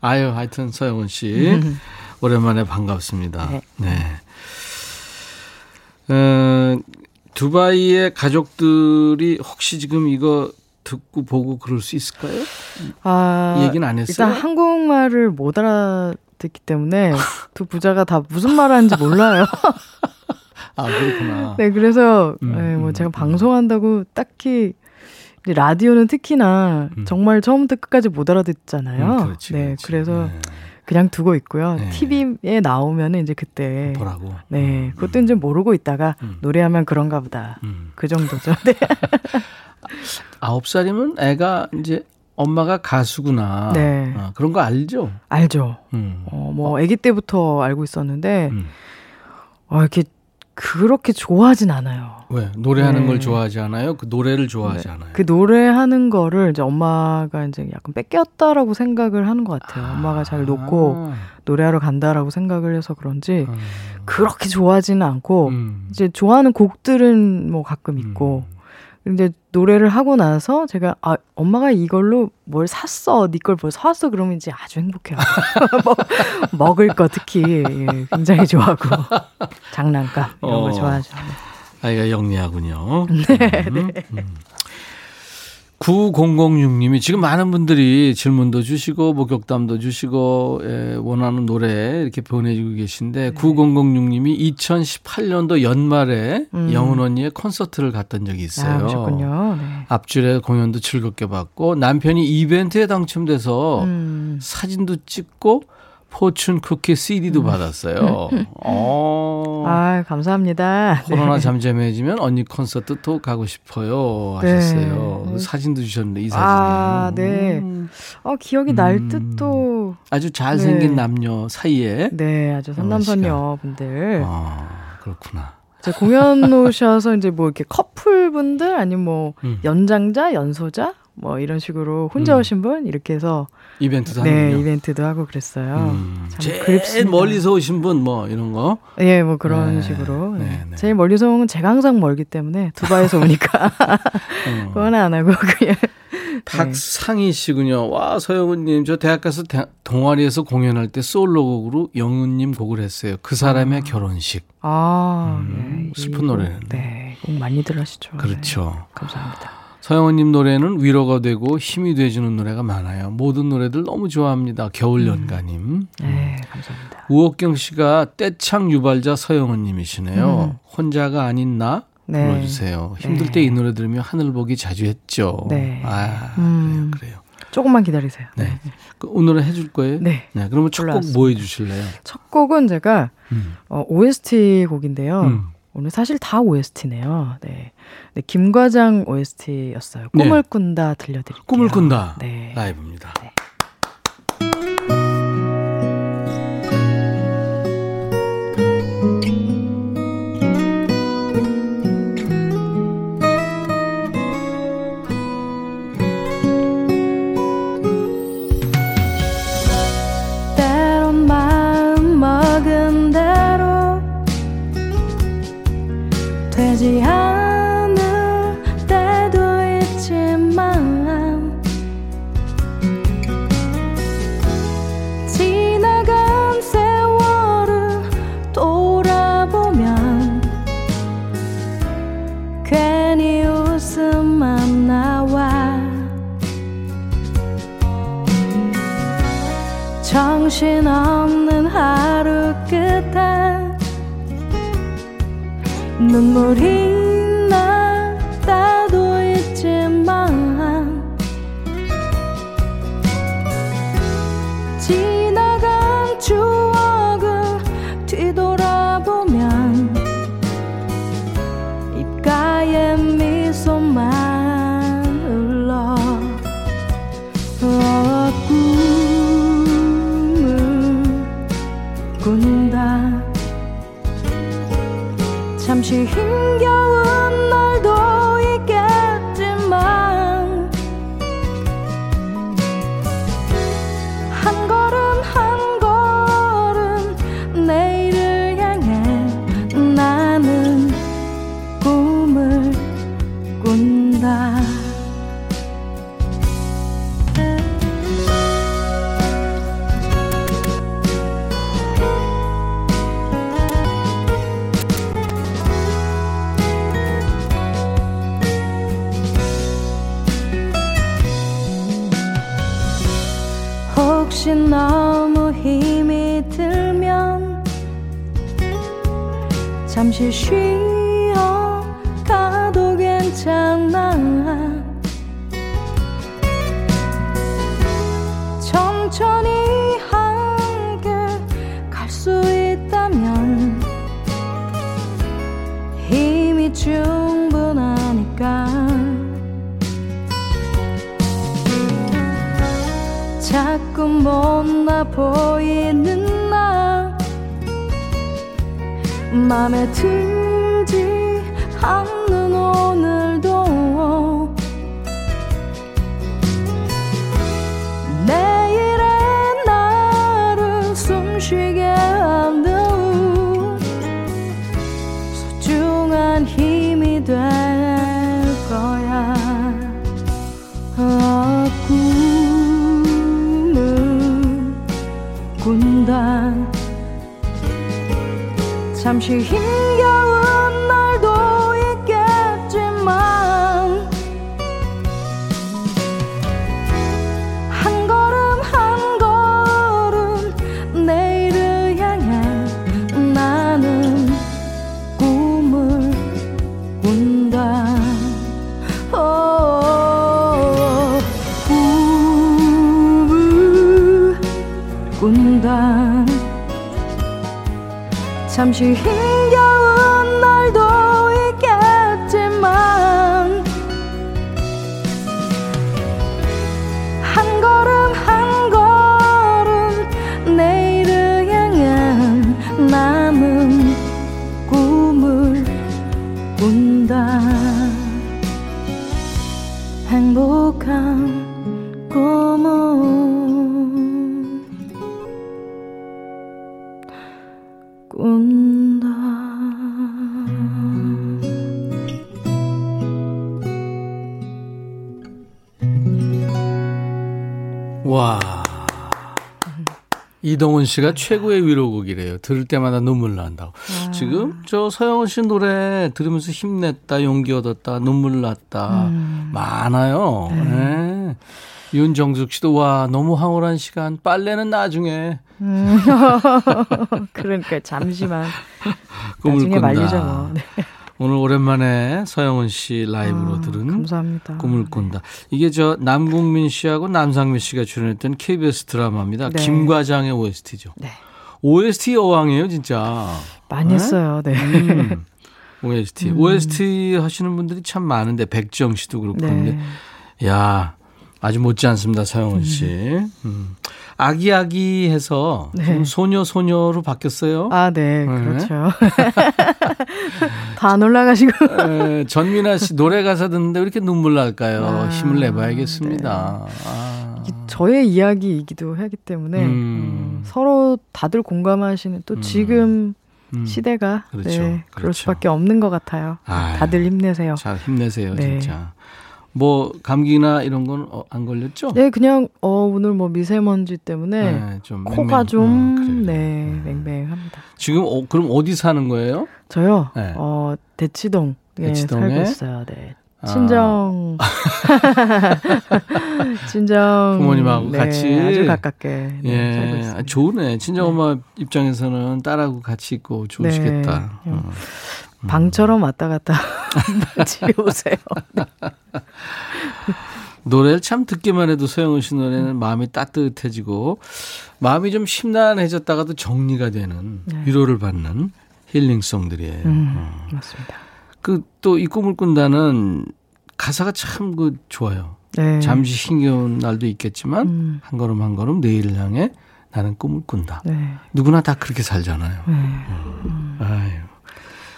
아유 하여튼 서영은 씨 오랜만에 반갑습니다. 네. 네. 어, 두바이의 가족들이 혹시 지금 이거 듣고 보고 그럴 수 있을까요? 아, 얘기는 안 했어요? 일단 한국말을 못 알아듣기 때문에 두 부자가 다 무슨 말 하는지 몰라요. 아 그렇구나. 네, 그래서 음, 네, 뭐 음, 제가 음. 방송한다고 딱히 라디오는 특히나 음. 정말 처음부터 끝까지 못 알아듣잖아요. 음, 그렇지, 네, 그렇지. 그래서 네. 그냥 두고 있고요. 네. TV에 나오면은 이제 그때 보라고. 네, 음, 그것도 이제 모르고 있다가 음. 노래하면 그런가 보다. 음. 그 정도죠. 네. 아홉 살이면 애가 이제 엄마가 가수구나. 네. 어, 그런 거 알죠? 알죠. 음. 어, 뭐 아기 때부터 알고 있었는데 음. 어, 이렇게 그렇게 좋아하진 않아요. 왜 노래하는 네. 걸 좋아하지 않아요? 그 노래를 좋아하지 않아요. 그 노래하는 거를 이제 엄마가 이제 약간 뺏겼다라고 생각을 하는 것 같아요. 엄마가 잘 놓고 노래하러 간다라고 생각을 해서 그런지 아. 그렇게 좋아하지는 않고 음. 이제 좋아하는 곡들은 뭐 가끔 있고 근데 노래를 하고 나서 제가 아 엄마가 이걸로 뭘 샀어 네 걸 뭘 사왔어 그러면 이제 아주 행복해요 뭐, 먹을 거 특히 예, 굉장히 좋아하고 장난감 이런 어. 거 좋아하죠 아이가 영리하군요. 네, 음, 음. 9006님이 지금 많은 분들이 질문도 주시고 목격담도 주시고 예, 원하는 노래 이렇게 보내주고 계신데 9006님이 2018년도 연말에 음. 영은 언니의 콘서트를 갔던 적이 있어요. 아, 네. 앞줄에 공연도 즐겁게 봤고 남편이 이벤트에 당첨돼서 음. 사진도 찍고 포춘 쿠키 CD도 받았어요. 어. 아 감사합니다 코로나 네. 잠잠해지면 언니 콘서트 또 가고 싶어요 하셨어요. 네. 그 사진도 주셨는데 이 사진이 아, 네. 음, 어 기억이 날 음. 듯도 아주 잘생긴 네. 남녀 사이에 네 아주 선남선녀 분들 아 그렇구나. 제 공연 오셔서 이제 뭐 이렇게 커플분들 아니면 뭐 음. 연장자, 연소자 뭐 이런 식으로 혼자 음. 오신 분 이렇게 해서 이벤트도 네 하는군요. 이벤트도 하고 그랬어요. 음, 참 제일 그립습니다. 멀리서 오신 분 뭐 이런 거. 예, 뭐 그런 네, 식으로. 네. 네, 네. 제일 멀리서 오는 제가 항상 멀기 때문에 두바이에서 오니까 어. 그건 안 하고 그냥 박상희 씨군요. 와 서영은님 저 대학 가서 대- 동아리에서 공연할 때 솔로곡으로 영은님 곡을 했어요. 그 사람의 결혼식. 아 음, 네, 슬픈 노래는. 네, 곡 많이들 하시죠. 그렇죠. 네, 감사합니다. 서영은님 노래는 위로가 되고 힘이 돼주는 노래가 많아요. 모든 노래들 너무 좋아합니다. 겨울 연가님. 네, 감사합니다. 우옥경 씨가 떼창 유발자 서영은님이시네요. 음. 혼자가 아닌 나 네. 불러주세요. 힘들 네. 때이 노래 들으며 하늘 보기 자주 했죠. 네. 아 음. 그래요. 그래요. 조금만 기다리세요. 네. 그 오늘은 해줄 거예요? 네. 그러면 첫 곡. 뭐 해주실래요? 첫 곡은 제가 음. 어, OST 곡인데요. 음. 오늘 사실 다 OST네요. 네. 네, 김과장 OST였어요. 네. 꿈을 꾼다 들려드릴게요. 꿈을 꾼다. 네. 라이브입니다. 네. 되지 않을 때도 있지만 지나간 세월을 돌아보면 괜히 웃음만 나와. 정신없는 눈물이 情拥有。 잠시 쉬어 가도 괜찮아. 천천히 함께 갈 수 있다면 힘이 충분하니까. 자꾸 못나 보이는 맘에 들 잠시 힘겨 잠시 힘겨 이동훈 씨가 최고의 위로곡이래요. 들을 때마다 눈물 난다고. 지금 저 서영은 씨 노래 들으면서 힘냈다, 용기 얻었다, 눈물 났다. 많아요. 네. 윤정숙 씨도 와, 너무 황홀한 시간. 빨래는 나중에 그러니까 잠시만 꿈을 나중에 꾼다. 말리죠 뭐. 네. 오늘 오랜만에 서영은 씨 라이브로 아, 들은 감사합니다. 꿈을 꾼다. 이게 저 남궁민 씨하고 남상미 씨가 출연했던 KBS 드라마입니다. 네. 김과장의 OST죠. 네. OST 여왕이에요, 진짜. 많이 네? 했어요. 네. 음. OST. OST 하시는 분들이 참 많은데 백정 씨도 그렇고 네. 그런데 야 아주 못지 않습니다, 서영은 씨. 음. 아기아기해서 네. 좀 소녀 소녀로 바뀌었어요. 아, 네, 네. 그렇죠. 다안 올라가시고. 에, 전민아 씨 노래 가사 듣는데 왜 이렇게 눈물 날까요? 아, 힘을 내봐야겠습니다. 아. 이게 저의 이야기이기도 하기 때문에 음. 음, 서로 다들 공감하시는 또 지금 음. 시대가 그렇죠, 네, 그럴 그렇죠. 수밖에 없는 것 같아요. 아유. 다들 힘내세요. 잘 힘내세요, 네. 진짜. 뭐 감기나 이런 건 안 걸렸죠? 네, 그냥 어, 오늘 뭐 미세먼지 때문에 네, 좀 코가 맹맹- 좀 어. 네, 맹맹합니다. 지금 어, 그럼 어디 사는 거예요? 저요. 네. 어, 대치동 에 대치동에? 살고 있어요. 네. 아. 친정 친정 부모님하고 네, 같이? 아주 가깝게 네, 살고 예, 있습니다. 아, 좋네. 친정 엄마 입장에서는 딸하고 같이 있고 좋으시겠다. 네. 어. 방처럼 왔다 갔다 집에 오세요. 노래를 참 듣기만 해도 서영은 씨 노래는 마음이 따뜻해지고 마음이 좀 심란해졌다가도 정리가 되는 위로를 받는 힐링송들이에요. 네. 음, 어. 맞습니다. 그 또 이 꿈을 꾼다는 가사가 참 그 좋아요. 네. 잠시 힘겨운 날도 있겠지만 음. 한 걸음 한 걸음 내일을 향해 나는 꿈을 꾼다. 네. 누구나 다 그렇게 살잖아요. 네. 아유.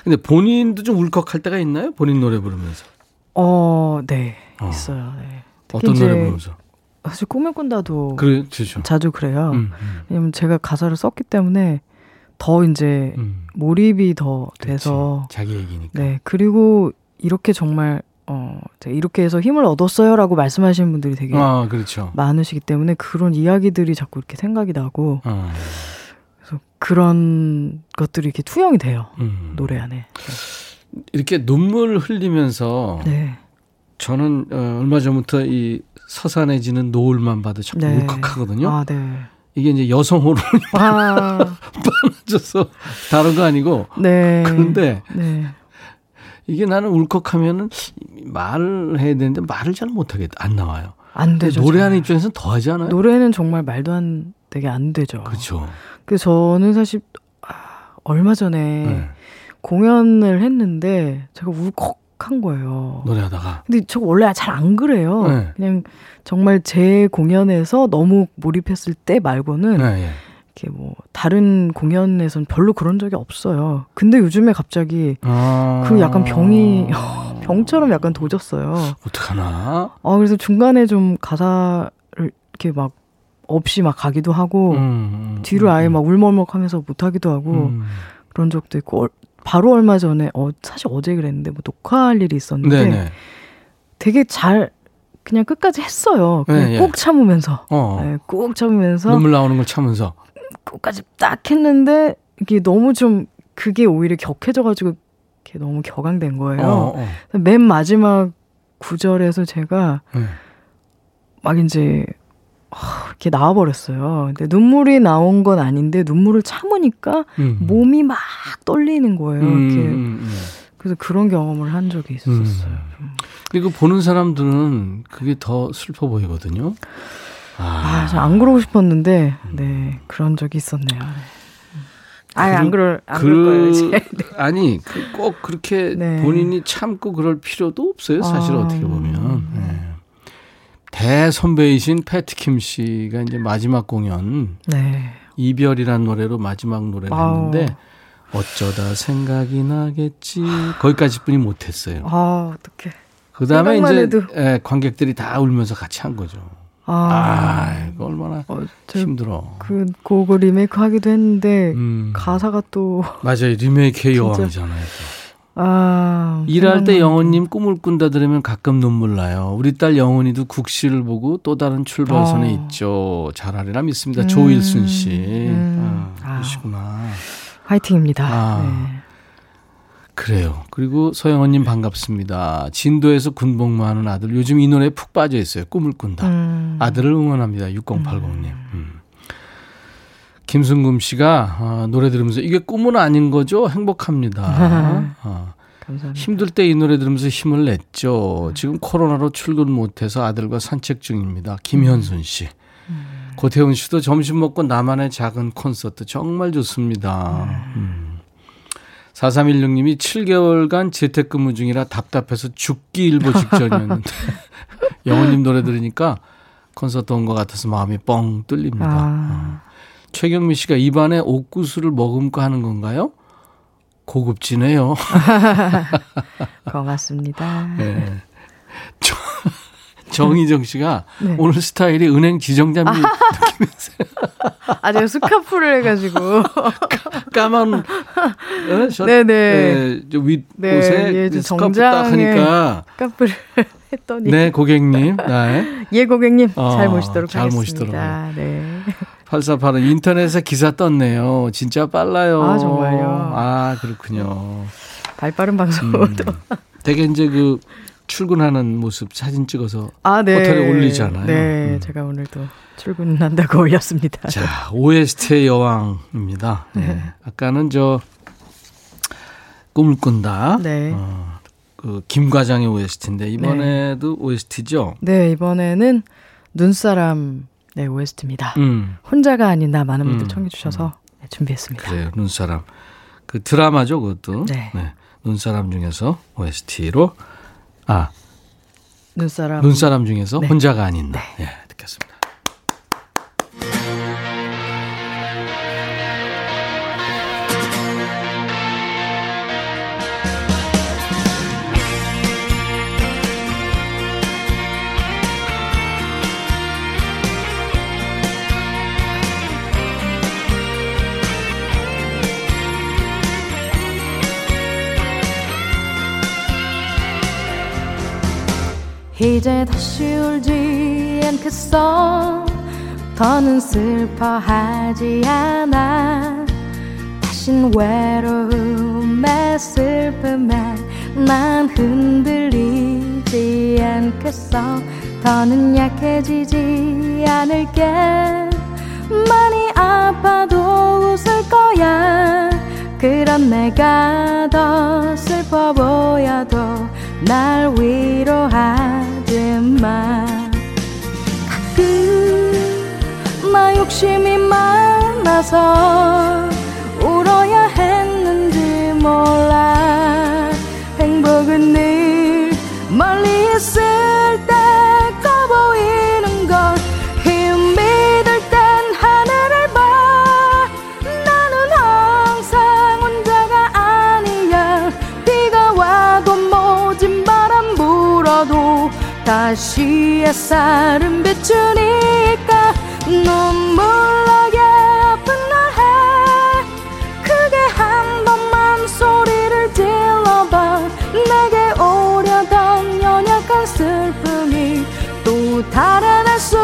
근데 본인도 좀 울컥할 때가 있나요? 본인 노래 부르면서. 어, 네. 어. 있어요. 네. 어떤 노래 부르면서? 사실 꿈을 꾼다도 그렇죠. 자주 그래요. 음, 음, 왜냐면 제가 가사를 썼기 때문에 더 이제 음. 몰입이 더 돼서 그렇지. 자기 얘기니까. 네 그리고 이렇게 정말 어 이렇게 해서 힘을 얻었어요라고 말씀하시는 분들이 되게 아, 그렇죠. 많으시기 때문에 그런 이야기들이 자꾸 이렇게 생각이 나고 어. 그래서 그런 것들이 이렇게 투영이 돼요 음. 노래 안에. 이렇게 눈물 흘리면서 네. 저는 어, 얼마 전부터 이 서산해지는 노을만 봐도 자꾸 네. 울컥하거든요. 아 네. 이게 이제 여성 호르몬이 아 빠져서 다른 거 아니고 네. 그런데 네. 이게 나는 울컥하면은 말을 해야 되는데 말을 잘 못하게 안 나와요. 안 되죠. 노래하는. 입장에서는 더 하지 않아요? 노래는 정말 말도 안 되게 안 되죠. 그렇죠. 그 저는 사실 아, 얼마 전에 네. 공연을 했는데 제가 울컥한 거예요. 노래하다가 근데 저 원래 잘 안 그래요. 네. 그냥 정말 제 공연에서 너무 몰입했을 때 말고는 네, 예. 이렇게 뭐 다른 공연에선 별로 그런 적이 없어요. 근데 요즘에 갑자기 아. 그 약간 병이 병처럼 약간 도졌어요. 어떡하나? 아 그래서 중간에 좀 가사를 이렇게 막 없이 막 가기도 하고 음, 음, 뒤로 음, 아예 음. 막 울먹먹하면서 못 하기도 하고 음. 그런 적도 있고 얼- 바로 얼마 전에 어 사실 어제 그랬는데 뭐 녹화할 일이 있었는데 네네. 되게 잘 그냥 끝까지 했어요. 그냥 네, 예. 꾹 참으면서 어. 네, 꾹 참으면서 눈물 나오는 걸 참으면서. 끝까지 딱 했는데 이게 너무 좀 그게 오히려 격해져가지고 이렇게 너무 격앙된 거예요. 어, 어. 맨 마지막 구절에서 제가 네. 막 이제 하, 이렇게 나와버렸어요. 근데 눈물이 나온 건 아닌데 눈물을 참으니까 음. 몸이 막 떨리는 거예요. 음, 이렇게 음, 음. 그래서 그런 경험을 한 적이 있었어요. 그리고 보는 사람들은 그게 더 슬퍼 보이거든요. 아, 아, 저안 그러고 싶었는데, 네, 그런 적이 있었네요. 아예 안 그럴, 안 그럴 거예요, 이제. 아니 그 꼭 그렇게 네. 본인이 참고 그럴 필요도 없어요. 사실 아. 어떻게 보면 네. 대선배이신 패트킴 씨가 이제 마지막 공연 네. 이별이란 노래로 마지막 노래를 아우. 했는데 어쩌다 생각이 나겠지 거기까지 뿐이 못했어요. 아, 어떡해. 그 다음에 생각만 이제 해도. 예, 관객들이 다 울면서 같이 한 거죠. 아, 아, 이거 얼마나 어, 저 힘들어. 그 곡을 리메이크 하기도 했는데, 음. 가사가 또, 맞아요. 리메이크의. 여왕이잖아요. 또. 아. 일할 때 영호님 꿈을 꾼다 들으면 가끔 눈물 나요. 우리 딸 영원이도 국시를 보고 또 다른 출발선에 어. 있죠. 잘하리라 믿습니다. 음, 조일순 씨. 음. 아, 아. 그러시구나. 화이팅입니다. 아. 네. 그래요. 그리고 서영원님 반갑습니다. 진도에서 군복무하는 아들. 요즘 이 노래에 푹 빠져 있어요. 꿈을 꾼다. 음. 아들을 응원합니다. 6080님. 음. 김승금 씨가 아, 노래 들으면서 이게 꿈은 아닌 거죠? 행복합니다. 아, 감사합니다. 힘들 때 이 노래 들으면서 힘을 냈죠. 지금 코로나로 출근 못해서 아들과 산책 중입니다. 김현순 씨. 고태훈 씨도 점심 먹고 나만의 작은 콘서트 정말 좋습니다. 음. 4316님이 7개월간 재택근무 중이라 답답해서 죽기 일보 직전이었는데 영호님 노래 들으니까 콘서트 온 것 같아서 마음이 뻥 뚫립니다. 아. 최경미 씨가 입안에 옥구슬을 머금고 하는 건가요? 고급지네요. 고맙습니다. 네. 저- 정희정 씨가 네. 오늘 스타일이 은행 지정자님 아, 제가 스카프를 해가지고. 까만 어? 저, 네네. 네, 저 윗옷에 네, 예, 좀 스카프 딱 하니까 스카프를 했더니. 네 고객님 네. 예, 고객님. 어, 잘 모시도록 잘 하겠습니다. 네. 8485 인터넷에 기사 떴네요. 진짜 빨라요. 아, 정말요? 아 그렇군요. 발빠른 방송으로. 음, 되게 이제 그 출근하는 모습 사진 찍어서 아, 네. 호텔에 올리잖아요. 네, 음. 제가 오늘도 출근한다고 올렸습니다. 자, OST의 여왕입니다. 네. 아까는 저 꿈을 꾼다. 네. 어, 그 김과장의 OST인데 이번에도 OST죠. 네, 이번에는 눈사람 네, OST입니다. 음, 혼자가 아닌 나 많은 분들 음, 청해 주셔서 네, 준비했습니다. 그래요. 눈사람. 그 드라마죠, 그것도. 네. 눈사람 중에서 OST로 아, 눈사람. 눈사람 중에서 네. 혼자가 아닌 나. 예, 이제 다시 울지 않겠어. 더는 슬퍼하지 않아. 다신 외로움에 슬픔에 난 흔들리지 않겠어. 더는 약해지지 않을게. 많이 아파도 웃을 거야. 그런 내가 더 슬퍼 보여도 날 위로하지 마. 가끔 나 욕심이 많아서 다시 햇살은 비추니까 눈물 나게 아픈 날에 크게 한 번만 소리를 질러봐. 내게 오려던 연약한 슬픔이 또 달아날 수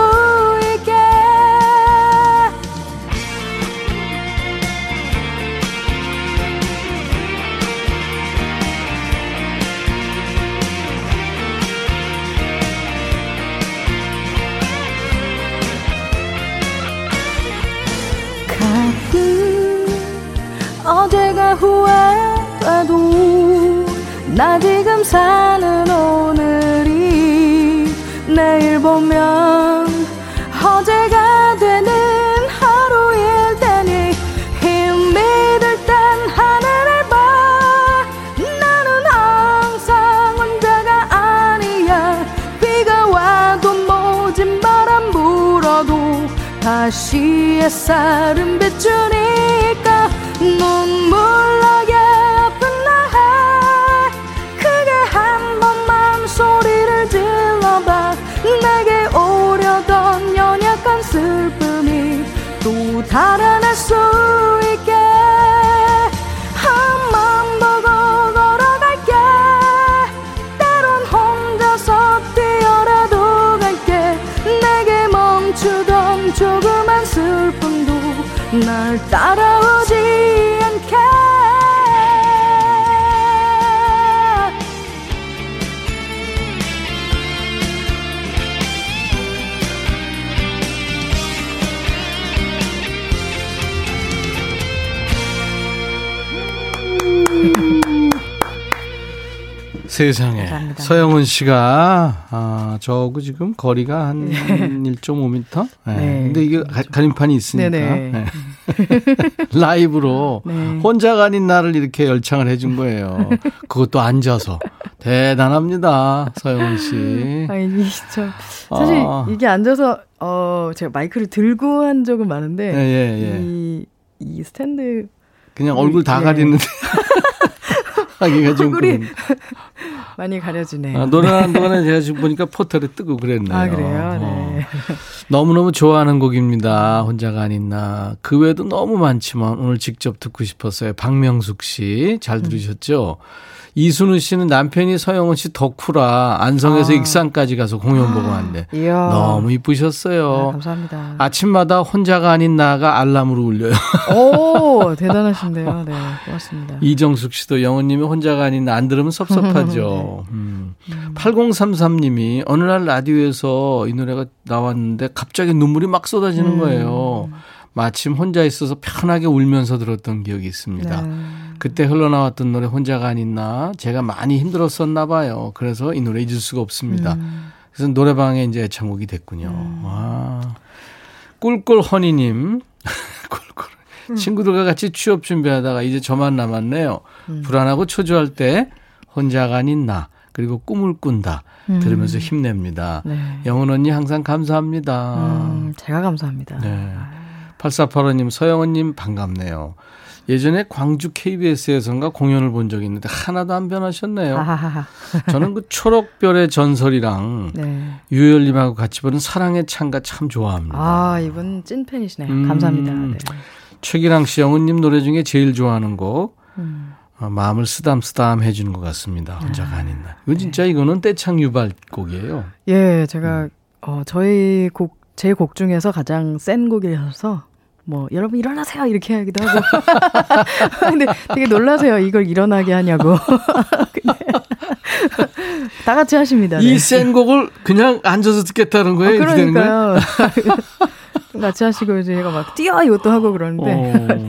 후회돼도 나 지금 사는 오늘이 내일 보면 어제가 되는 하루일 테니 힘이 들 땐 하늘을 봐. 나는 항상 혼자가 아니야. 비가 와도 모진 바람 불어도 다시 햇살은 비추니까 눈물 나게 아픈 날에 크게 한 번만 소리를 질러봐. 내게 오려던 연약한 슬픔이 또 달아날 수 세상에 감사합니다. 서영은 씨가 아, 저하고 지금 거리가 한 1.5m. 네. 네. 근데 이게 가, 가림판이 있으니까 네네. 네. 라이브로 네. 혼자가 아닌 나를 이렇게 열창을 해준 거예요. 그것도 앉아서 대단합니다, 서영은 씨. 아니 저 사실 아. 이게 앉아서 어 제가 마이크를 들고 한 적은 많은데 예, 예, 예. 이, 이 스탠드 그냥 얼굴 다 예. 가리는데 하기가 좀 얼굴이 많이 가려지네요. 아, 노래하는 동안에 제가 지금 보니까 포털에 뜨고 그랬네요. 아, 그래요? 어. 네. 너무너무 좋아하는 곡입니다. 혼자가 아닌 나. 그 외에도 너무 많지만 오늘 직접 듣고 싶었어요. 박명숙 씨. 잘 음. 들으셨죠? 이순우 씨는 남편이 서영은 씨 덕후라 안성에서 아. 익산까지 가서 공연 보고 왔는데 이야. 너무 아, 이쁘셨어요. 감사합니다. 아침마다 혼자가 아닌 나가 알람으로 울려요. 오, 대단하신데요. 네, 고맙습니다. 이정숙 씨도 영호님이 혼자가 아닌 나 안 들으면 섭섭하죠. 음. 8033님이 어느 날 라디오에서 이 노래가 나왔는데 갑자기 눈물이 막 쏟아지는 거예요. 마침 혼자 있어서 편하게 울면서 들었던 기억이 있습니다. 네. 그때 흘러나왔던 노래 혼자가 아닌 나 제가 많이 힘들었었나 봐요. 그래서 이 노래 잊을 수가 없습니다. 그래서 노래방에 이제 애창곡이 됐군요. 와. 꿀꿀 허니님. 꿀꿀. 친구들과 같이 취업 준비하다가 이제 저만 남았네요. 불안하고 초조할 때 혼자가 아닌 나 그리고 꿈을 꾼다 들으면서 힘냅니다. 네. 영은 언니 항상 감사합니다. 음, 제가 감사합니다. 네. 8485님, 서영은님 반갑네요. 예전에 광주 KBS에선가 공연을 본 적이 있는데 하나도 안 변하셨네요. 저는 그 초록별의 전설이랑 네. 유열님하고 같이 보는 사랑의 창가 참 좋아합니다. 아, 이분 찐팬이시네요. 음. 감사합니다. 네. 최기랑 씨, 영은님 노래 중에 제일 좋아하는 곡. 음. 어, 마음을 쓰담쓰담 해주는 것 같습니다. 혼자가 아닌 날. 이건 진짜 이거는 떼창 유발곡이에요. 예, 제가 어, 저희 곡, 제 곡 중에서 가장 센 곡이어서 뭐 여러분 일어나세요 이렇게 하기도 하고 근데 되게 놀라세요 이걸 일어나게 하냐고 다 같이 하십니다 네. 이센 곡을 그냥 앉아서 듣겠다는 거예요? 아? 그러니까요 같이 하시고 이제 얘가 막 뛰어 이것도 하고 그러는데 어.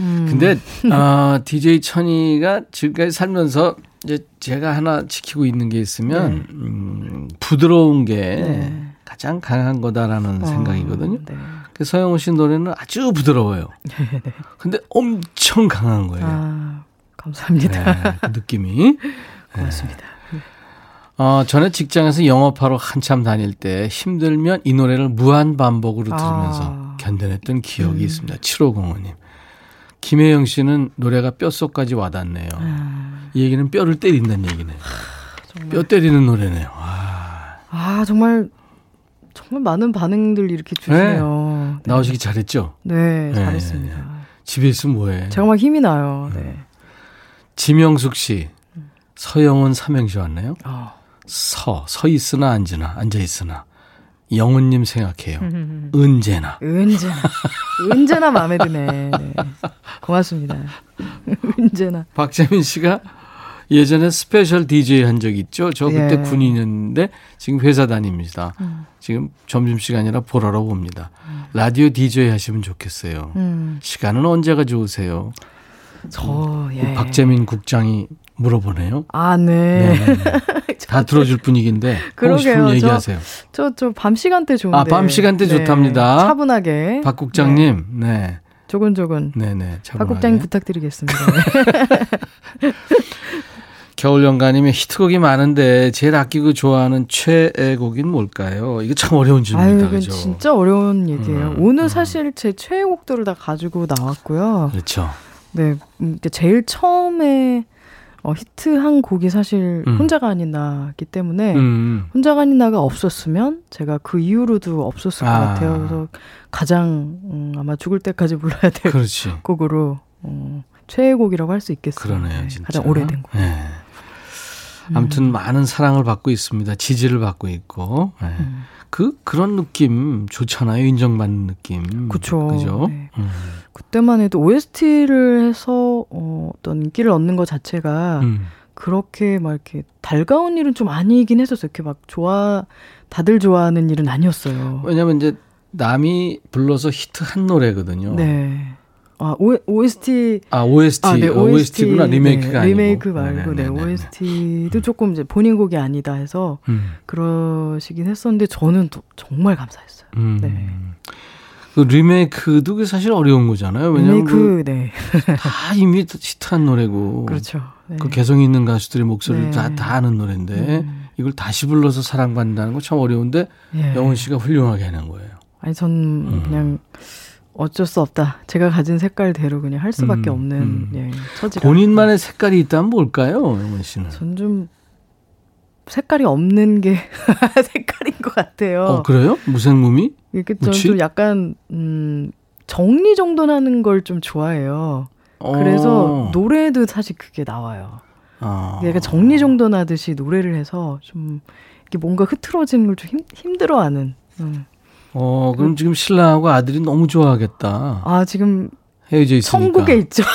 음. 근데 어, DJ 천이가 지금까지 살면서 이제 제가 하나 지키고 있는 게 있으면 음, 부드러운 게 네. 가장 강한 거다라는 어, 생각이거든요. 네. 그 서영우 씨 노래는 아주 부드러워요. 근데 엄청 강한 거예요. 아 감사합니다 네, 그 느낌이. 고맙습니다 어, 전에 직장에서 영업하러 한참 다닐 때 힘들면 이 노래를 무한 반복으로 들으면서 아. 견뎌냈던 기억이 있습니다. 7505님. 김혜영 씨는 노래가 뼛속까지 와닿네요. 아, 이 얘기는 뼈를 때린다는 얘기네요. 뼈 때리는 노래네요. 아, 아 정말 정말 많은 반응들 이렇게 주시네요 네. 나오시기 잘했죠? 네, 네. 잘했습니다. 집에 있으면 뭐해? 제가 막 힘이 나요. 네. 지명숙 씨, 서영은 삼행시 왔네요. 어. 서, 서 있으나 앉으나, 앉아 있으나. 영은님 생각해요. 음. 언제나. 언제나, 언제나 마음에 드네. 네. 고맙습니다. 언제나. 박재민 씨가 예전에 special DJ 한 적 있죠. 저 그때 예. 군인이었는데 지금 회사 다닙니다. 음. 지금 점심시간이라 보라로 봅니다. 라디오 DJ 하시면 좋겠어요. 음, 시간은 언제가 좋으세요? 저, 예. 박재민 국장이 물어보네요. 아, 네. 네. 다 들어줄 분위기인데. 싶으면 저- 얘기하세요. 저, 저, 밤 시간대 좋은데. 아, 밤 시간대 네. 좋답니다. 차분하게. 박 국장님, 네, 조근조근. 네, 네. 박 국장님 부탁드리겠습니다. 겨울 연가님의 히트곡이 많은데 제일 아끼고 좋아하는 최애곡인 뭘까요? 이거 참 어려운 질문이다, 그죠? 진짜 어려운 얘기예요. 음, 오늘 음. 사실 제 최애곡들을 다 가지고 나왔고요. 그렇죠. 네, 음, 제일 처음에 어, 히트한 곡이 사실 음. 혼자가 아닌 나기 때문에 음, 혼자가 아닌 나가 없었으면 제가 그 이후로도 없었을 아. 것 같아요. 그래서 가장 음, 아마 죽을 때까지 불러야 될 그렇지. 곡으로 어, 최애곡이라고 할 수 있겠어요. 그러네요, 네, 진짜. 가장 오래된 곡. 네. 아무튼 많은 사랑을 받고 있습니다. 지지를 받고 있고. 네. 음. 그 그런 느낌 좋잖아요. 인정받는 느낌. 그쵸. 그죠? 네. 음. 그때만 해도 OST를 해서 어, 어떤 인기를 얻는 것 자체가 음. 그렇게 막 이렇게 달가운 일은 좀 아니긴 했었어요. 이렇게 막 좋아 다들 좋아하는 일은 아니었어요. 왜냐면 이제 남이 불러서 히트한 노래거든요. 네. 아, OST 아 OST, 아, 네, OST 구나 리메이크가 네, 아니고 리메이크 말고 네, 네네네네. OST도 조금 이제 본인 곡이 아니다 해서 음. 그러시긴 했었는데 저는 또 정말 감사했어요. 음. 네. 그 리메이크도 사실 어려운 거잖아요. 왜냐면 리메이크 네. 그 다 이미 히트한 노래고 그렇죠. 네. 그 개성 있는 가수들의 목소리를 네. 다, 다 아는 노래인데 음. 이걸 다시 불러서 사랑받는다는 건 참 어려운데 예. 영훈 씨가 훌륭하게 하는 거예요. 아니 전 음. 그냥 어쩔 수 없다. 제가 가진 색깔대로 그냥 할 수밖에 음, 없는 음. 예, 처지라. 본인만의 색깔이 있다면 뭘까요, 영훈 씨는? 전 좀 색깔이 없는 게 색깔인 것 같아요. 어 그래요? 무생무미? 이렇게 좀? 좀 약간 음 정리 정돈하는 걸 좀 좋아해요. 그래서 어. 노래도 사실 그게 나와요. 아. 약간 정리 정돈하듯이 노래를 해서 좀 이게 뭔가 흐트러지는 걸 좀 힘들어하는. 음. 어 그럼 지금 신랑하고 아들이 너무 좋아하겠다. 아 지금 헤어져 있으니까. 천국에 있죠.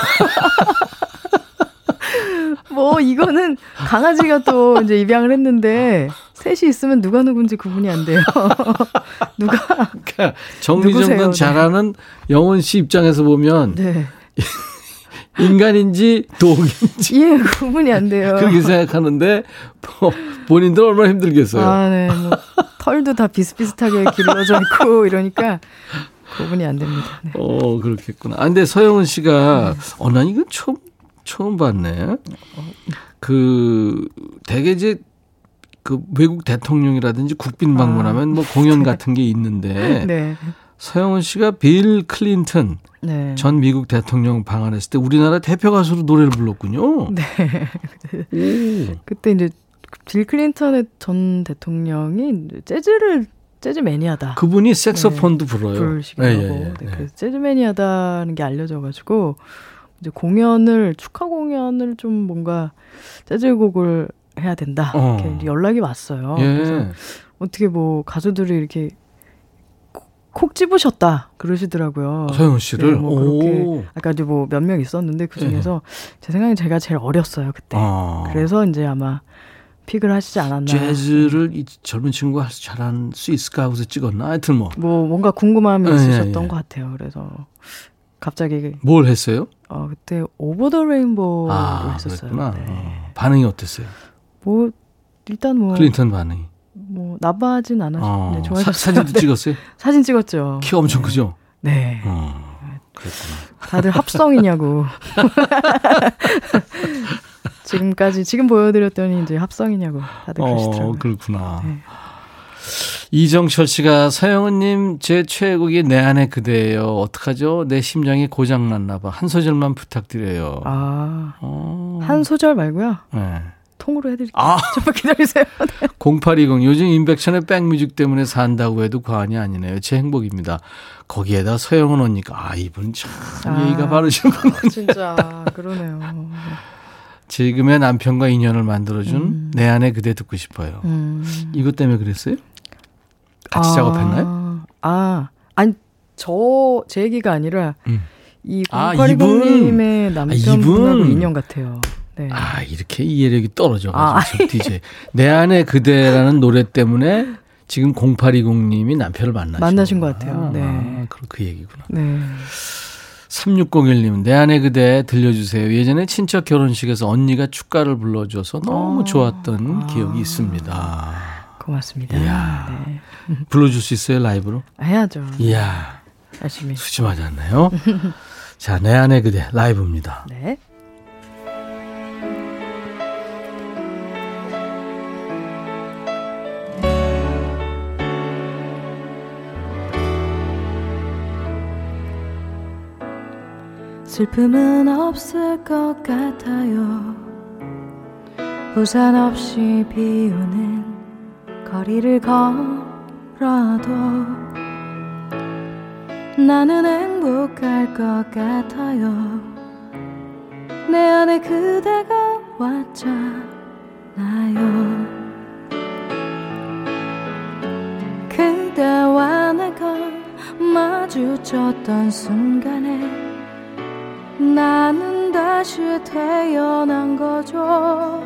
뭐 이거는 강아지가 또 이제 입양을 했는데 셋이 있으면 누가 누군지 구분이 안 돼요. 누가 그러니까 정리정돈 누구세요? 잘하는 영훈 씨 입장에서 보면 네 인간인지 독인지 예 구분이 안 돼요. 그렇게 생각하는데 뭐 본인들 얼마나 힘들겠어요. 아, 네. 뭐 털도 다 비슷비슷하게 길러져 있고 이러니까 구분이 안 됩니다. 네. 어 그렇겠구나. 아, 근데 서영은 씨가 어, 난 이거 처음 처음 봤네. 그 되게 이제 그 외국 대통령이라든지 국빈 방문하면 뭐 공연 같은 게 있는데 네. 서영은 씨가 빌 클린턴 네. 전 미국 대통령 방한했을 때 우리나라 대표 가수로 노래를 불렀군요. 네. 오. 그때 이제 빌 클린턴의 전 대통령이 재즈를 재즈 매니아다. 그분이 색소폰도 불어요. 부르시기도 예, 하고 예, 예. 네, 그래서 재즈 매니아다는 게 알려져가지고 이제 공연을 축하 공연을 좀 뭔가 재즈곡을 해야 된다 어. 이렇게 연락이 왔어요. 예. 그래서 어떻게 뭐 가수들이 이렇게 콕, 콕 집으셨다 그러시더라고요. 서영은 씨를 네, 뭐 그렇게 오. 아까 이제 뭐 몇 명 있었는데 그 중에서 제 생각엔 제가 제일 어렸어요 그때. 어. 그래서 이제 아마 픽을 하시지 않았나. 재즈를 이 젊은 친구가 잘할 수 있을까 하고서 찍었나? 하여튼 뭐. 뭐 뭔가 궁금함이 예, 있으셨던 예. 것 같아요. 그래서 갑자기 뭘 했어요? 어 그때 Over the Rainbow를 아, 했었어요. 그랬구나. 네. 어. 반응이 어땠어요? 뭐 일단 뭐, 클린턴 반응이. 뭐 나빠하진 않았는데 어. 사, 좋아하셨어요. 사진도 네. 찍었어요? 사진 찍었죠. 키가 엄청 크죠? 네. 어. 그랬구나. 다들 합성이냐고. 지금까지 지금 보여드렸더니 이제 합성이냐고 다들 어, 그러시더라고요. 그렇구나. 네. 이정철 씨가 서영은님 제 최애곡이 내 안에 그대예요. 어떡하죠? 내 심장이 고장 났나 봐. 한 소절만 부탁드려요. 아, 어. 한 소절 말고요. 네. 통으로 해드릴게요. 아, 좀만 기다리세요. 0820 요즘 임백천의 백뮤직 때문에 산다고 해도 과언이 아니네요. 제 행복입니다. 거기에다 서영은 언니가 아 이분 참 아. 예의가 바르시구나. 진짜 그러네요. 지금의 남편과 인연을 만들어준 음. 내 안에 그대 듣고 싶어요. 음. 이것 때문에 그랬어요? 같이 아, 작업했나요? 아, 아니 저 제 얘기가 아니라 음. 이 아, 0820님의 남편분하고. 인연 같아요. 네. 아 이렇게 이해력이 떨어져가지고 아. DJ 내 안에 그대라는 노래 때문에 지금 0820님이 남편을 만나신 만나신 것. 같아요. 네. 아, 그, 그 얘기구나. 네. 3601님, 내 안에 그대 들려주세요. 예전에 친척 결혼식에서 언니가 축가를 불러줘서 너무 어. 좋았던 아. 기억이 있습니다. 고맙습니다. 이야. 네. 불러줄 수 있어요, 라이브로? 해야죠. 이야, 열심히. 수지 맞았나요? 자, 내 안에 그대 라이브입니다. 네. 슬픔은 없을 것 같아요. 우산 없이 비 오는 거리를 걸어도 나는 행복할 것 같아요. 내 안에 그대가 왔잖아요. 그대와 내가 마주쳤던 순간에 나는 다시 태어난 거죠.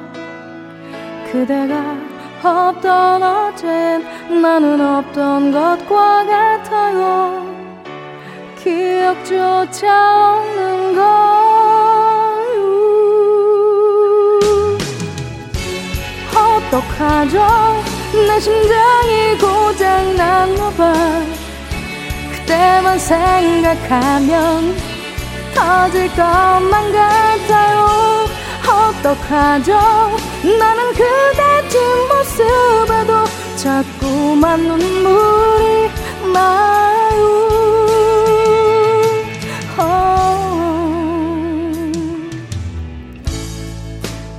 그대가 없던 어젠 나는 없던 것과 같아요. 기억조차 없는 걸 어떡하죠 내 심장이 고장 났나 봐 그때만 생각하면 터질 것만 같아요. 어떡하죠? 나는 그대 뒷모습에도 자꾸만 눈물이 나요. 어.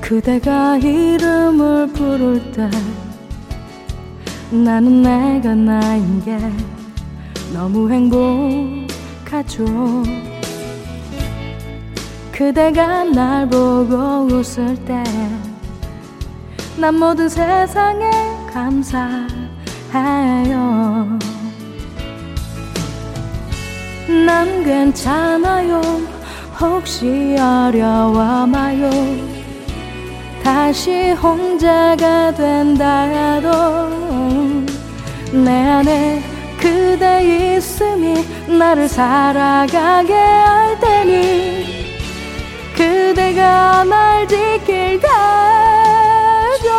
그대가 이름을 부를 때 나는 내가 나인 게 너무 행복하죠 그대가 날 보고 웃을 때 난 모든 세상에 감사해요. 난 괜찮아요. 혹시 어려워 마요. 다시 혼자가 된다 해도 내 안에 그대 있음이 나를 살아가게 할 테니 그대가 날 지킬 테죠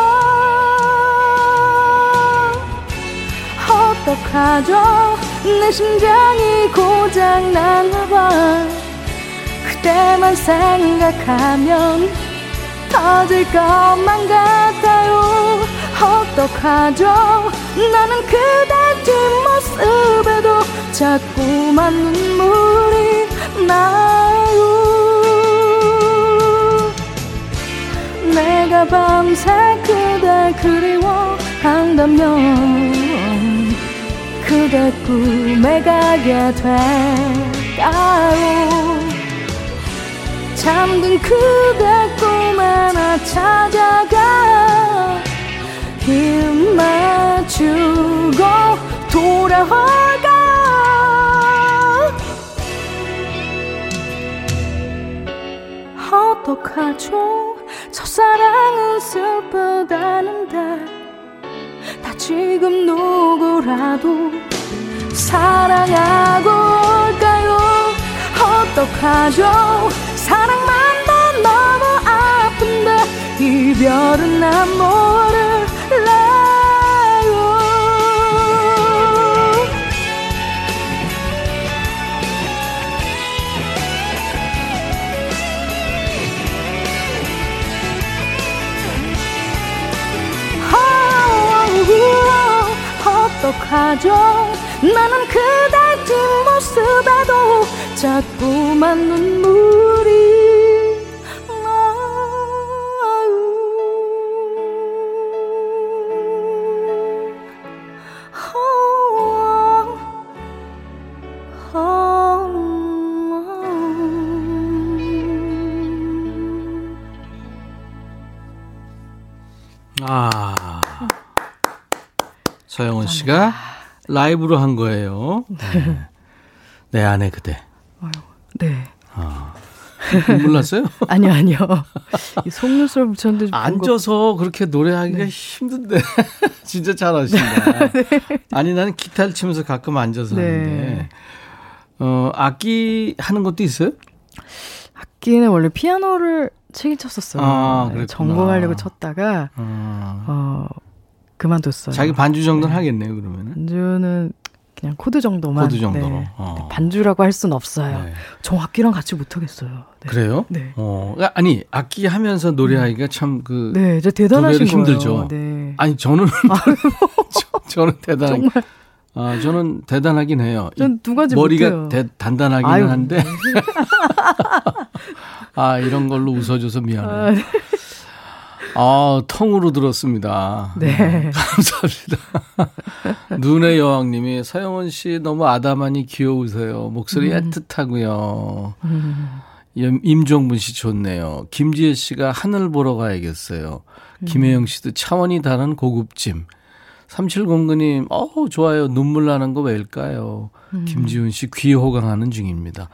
어떡하죠? 내 심장이 고장났나봐 그때만 생각하면 터질 것만 같아요. 어떡하죠? 나는 그대 뒷모습에도 자꾸만 눈물이 나요 내가 밤새 그대 그리워한다면 그대 꿈에 가게 될까요? 잠든 그대 꿈 하나 찾아가 힘 맞추고 돌아올까 어떡하죠? 첫 사랑은 슬프다는데 다 지금 누구라도 사랑하고 올까요? 어떡하죠? 사랑만 더 너무 아픈데 이별은 난 모를 어떡하죠? 나는 그대 뒷모습에도 자꾸만 눈물 서영은 씨가 라이브로 한 거예요. 네. 내 안에 그대. 네. 눈물 났어요? 아니요, 아니요. 이 속눈썹 붙였는데 좀 앉아서 그렇게 노래하기가 네. 힘든데. 진짜 잘하신다. 아니, 나는 기타를 치면서 가끔 앉아서 네. 하는데. 어, 악기 하는 것도 있어요? 악기는 원래 피아노를 치긴 쳤었어요. 아, 네. 전공하려고 쳤다가 어, 어 그만뒀어요. 자기 반주 정도는 하겠네요, 그러면은. 반주는 그냥 코드 정도만. 코드 정도로. 네. 어. 반주라고 할 수는 없어요. 네. 저 악기랑 같이 못 하겠어요. 네. 그래요? 네. 어, 아니, 악기 하면서 노래하기가 참 그. 네, 저 대단하신 두 배로 거예요. 힘들죠. 네. 아니, 저는. 저, 는 대단하 정말 아, 저는 대단하긴 해요. 이전두 가지 머리가. 대, 단단하기는 아유. 한데. 아, 이런 걸로 웃어줘서 미안해. 아, 네. 아, 통으로 들었습니다. 네. 감사합니다. 눈의 여왕님이 서영원 씨 너무 아담하니 귀여우세요. 목소리 애틋하고요. 음. 임- 임종분 씨 좋네요. 김지혜 씨가 하늘 보러 가야겠어요. 김혜영 씨도 차원이 다른 고급짐. 3709님, 어우, 좋아요. 눈물 나는 거 왜일까요? 김지훈 씨 귀 호강하는 중입니다.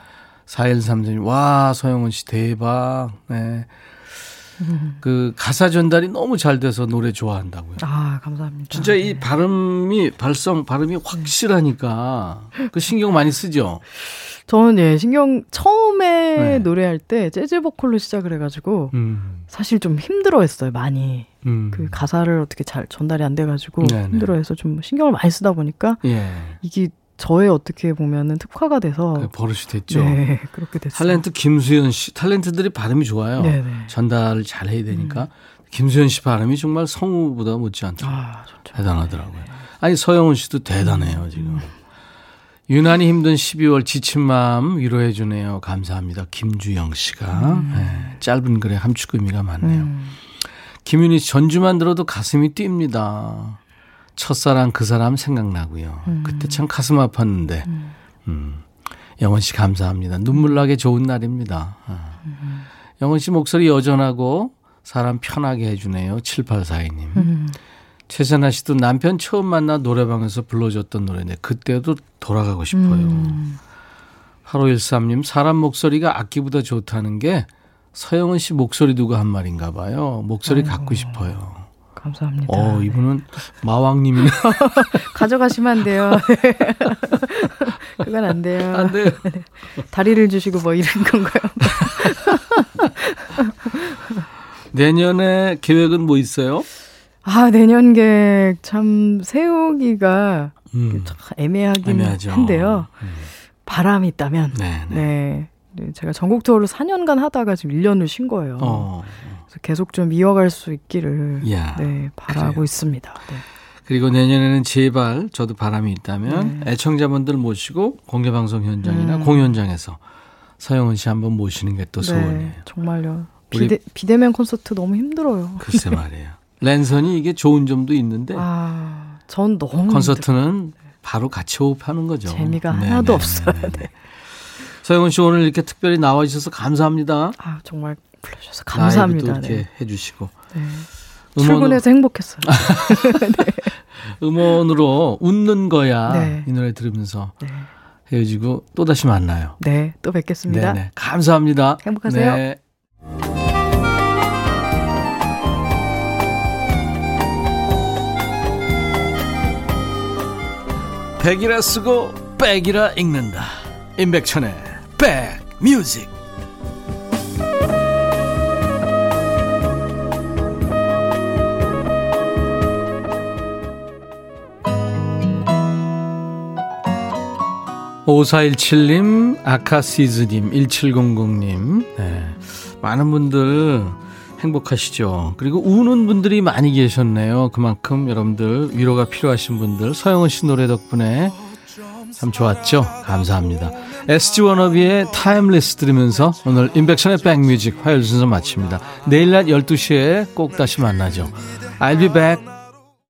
4133님, 와, 서영은 씨 대박. 네. 그 가사 전달이 너무 잘 돼서 노래 좋아한다고요. 아, 감사합니다. 진짜 이 발음이, 발성, 발음이 확실하니까 그 신경 많이 쓰죠? 저는 예, 신경 처음에 네. 노래할 때 재즈 보컬로 시작을 해가지고 음, 사실 좀 힘들어했어요 많이 음. 그 가사를 어떻게 잘 전달이 안 돼가지고 네네. 힘들어해서 좀 신경을 많이 쓰다 보니까 예. 이게 저의 어떻게 보면은 특화가 돼서 그 버릇이 됐죠. 네 그렇게 됐어요. 탤런트 김수현 씨, 탤런트들이 발음이 좋아요. 네네. 전달을 잘 해야 되니까. 김수현 씨 발음이 정말 성우보다 못지않죠. 아 좋죠. 대단하더라고요. 아니, 서영은 씨도 대단해요, 지금. 유난히 힘든 12월 지친 마음 위로해 주네요. 감사합니다. 김주영 씨가. 네, 짧은 글에 함축 의미가 많네요. 음. 김윤희 씨, 전주만 들어도 가슴이 뜁니다. 첫사랑 그 사람 생각나고요. 그때 참 가슴 아팠는데. 음. 영원 씨 감사합니다. 눈물 나게 좋은 날입니다. 아. 영원 씨 목소리 여전하고 사람 편하게 해주네요. 7842님. 음. 최선아 씨도 남편 처음 만나 노래방에서 불러줬던 노래인데 그때도 돌아가고 싶어요. 음. 8513님 사람 목소리가 악기보다 좋다는 게 서영은 씨 목소리 두고 한 말인가 봐요. 목소리 갖고 싶어요. 감사합니다. 어, 네. 이분은 마왕님이네. 가져가시면 안 돼요. 그건 안 돼요. 안 돼요. 다리를 주시고 뭐 이런 건가요? 내년에 계획은 뭐 있어요? 아 내년 계획 참 세우기가 음, 참 애매하긴 애매하죠. 한데요. 바람이 있다면 네, 네. 네. 네, 제가 전국 투어를 4년간 하다가 지금 1년을 쉰 거예요. 어, 계속 좀 이어갈 수 있기를 야, 네, 바라고 그래요. 있습니다. 네. 그리고 내년에는 제발 저도 바람이 있다면 네. 애청자분들 모시고 공개방송 현장이나 음. 공연장에서 서영은 씨 한번 모시는 게 또 소원이에요. 네, 정말요. 비대, 비대면 콘서트 너무 힘들어요. 글쎄 말이에요. 랜선이 이게 좋은 점도 있는데 아, 전 너무 콘서트는 바로 같이 호흡하는 거죠. 재미가 네, 하나도 네, 없어요. 네, 네. 서영은 씨 오늘 이렇게 특별히 나와 주셔서 감사합니다. 아, 정말 불러주셔서 감사합니다. 이렇게 네. 해주시고. 네. 음원으로- 출근해서 행복했어요. 음원으로 웃는 거야 네. 이 노래 들으면서 네. 헤어지고 또 다시 만나요. 네, 또 뵙겠습니다. 네네. 감사합니다. 행복하세요. 네. 백이라 쓰고 백이라 읽는다. 임백천의 백뮤직. 오사일칠님 아카시즈님, 1700님, 네. 많은 분들 행복하시죠. 그리고 우는 분들이 많이 계셨네요. 그만큼 여러분들 위로가 필요하신 분들 서영은 씨 노래 덕분에 참 좋았죠. 감사합니다. SG 워너비의 Timeless 들으면서 오늘 임백천의 백뮤직 화요일 순서 마칩니다. 내일 낮 12시에 꼭 다시 만나죠. I'll be back.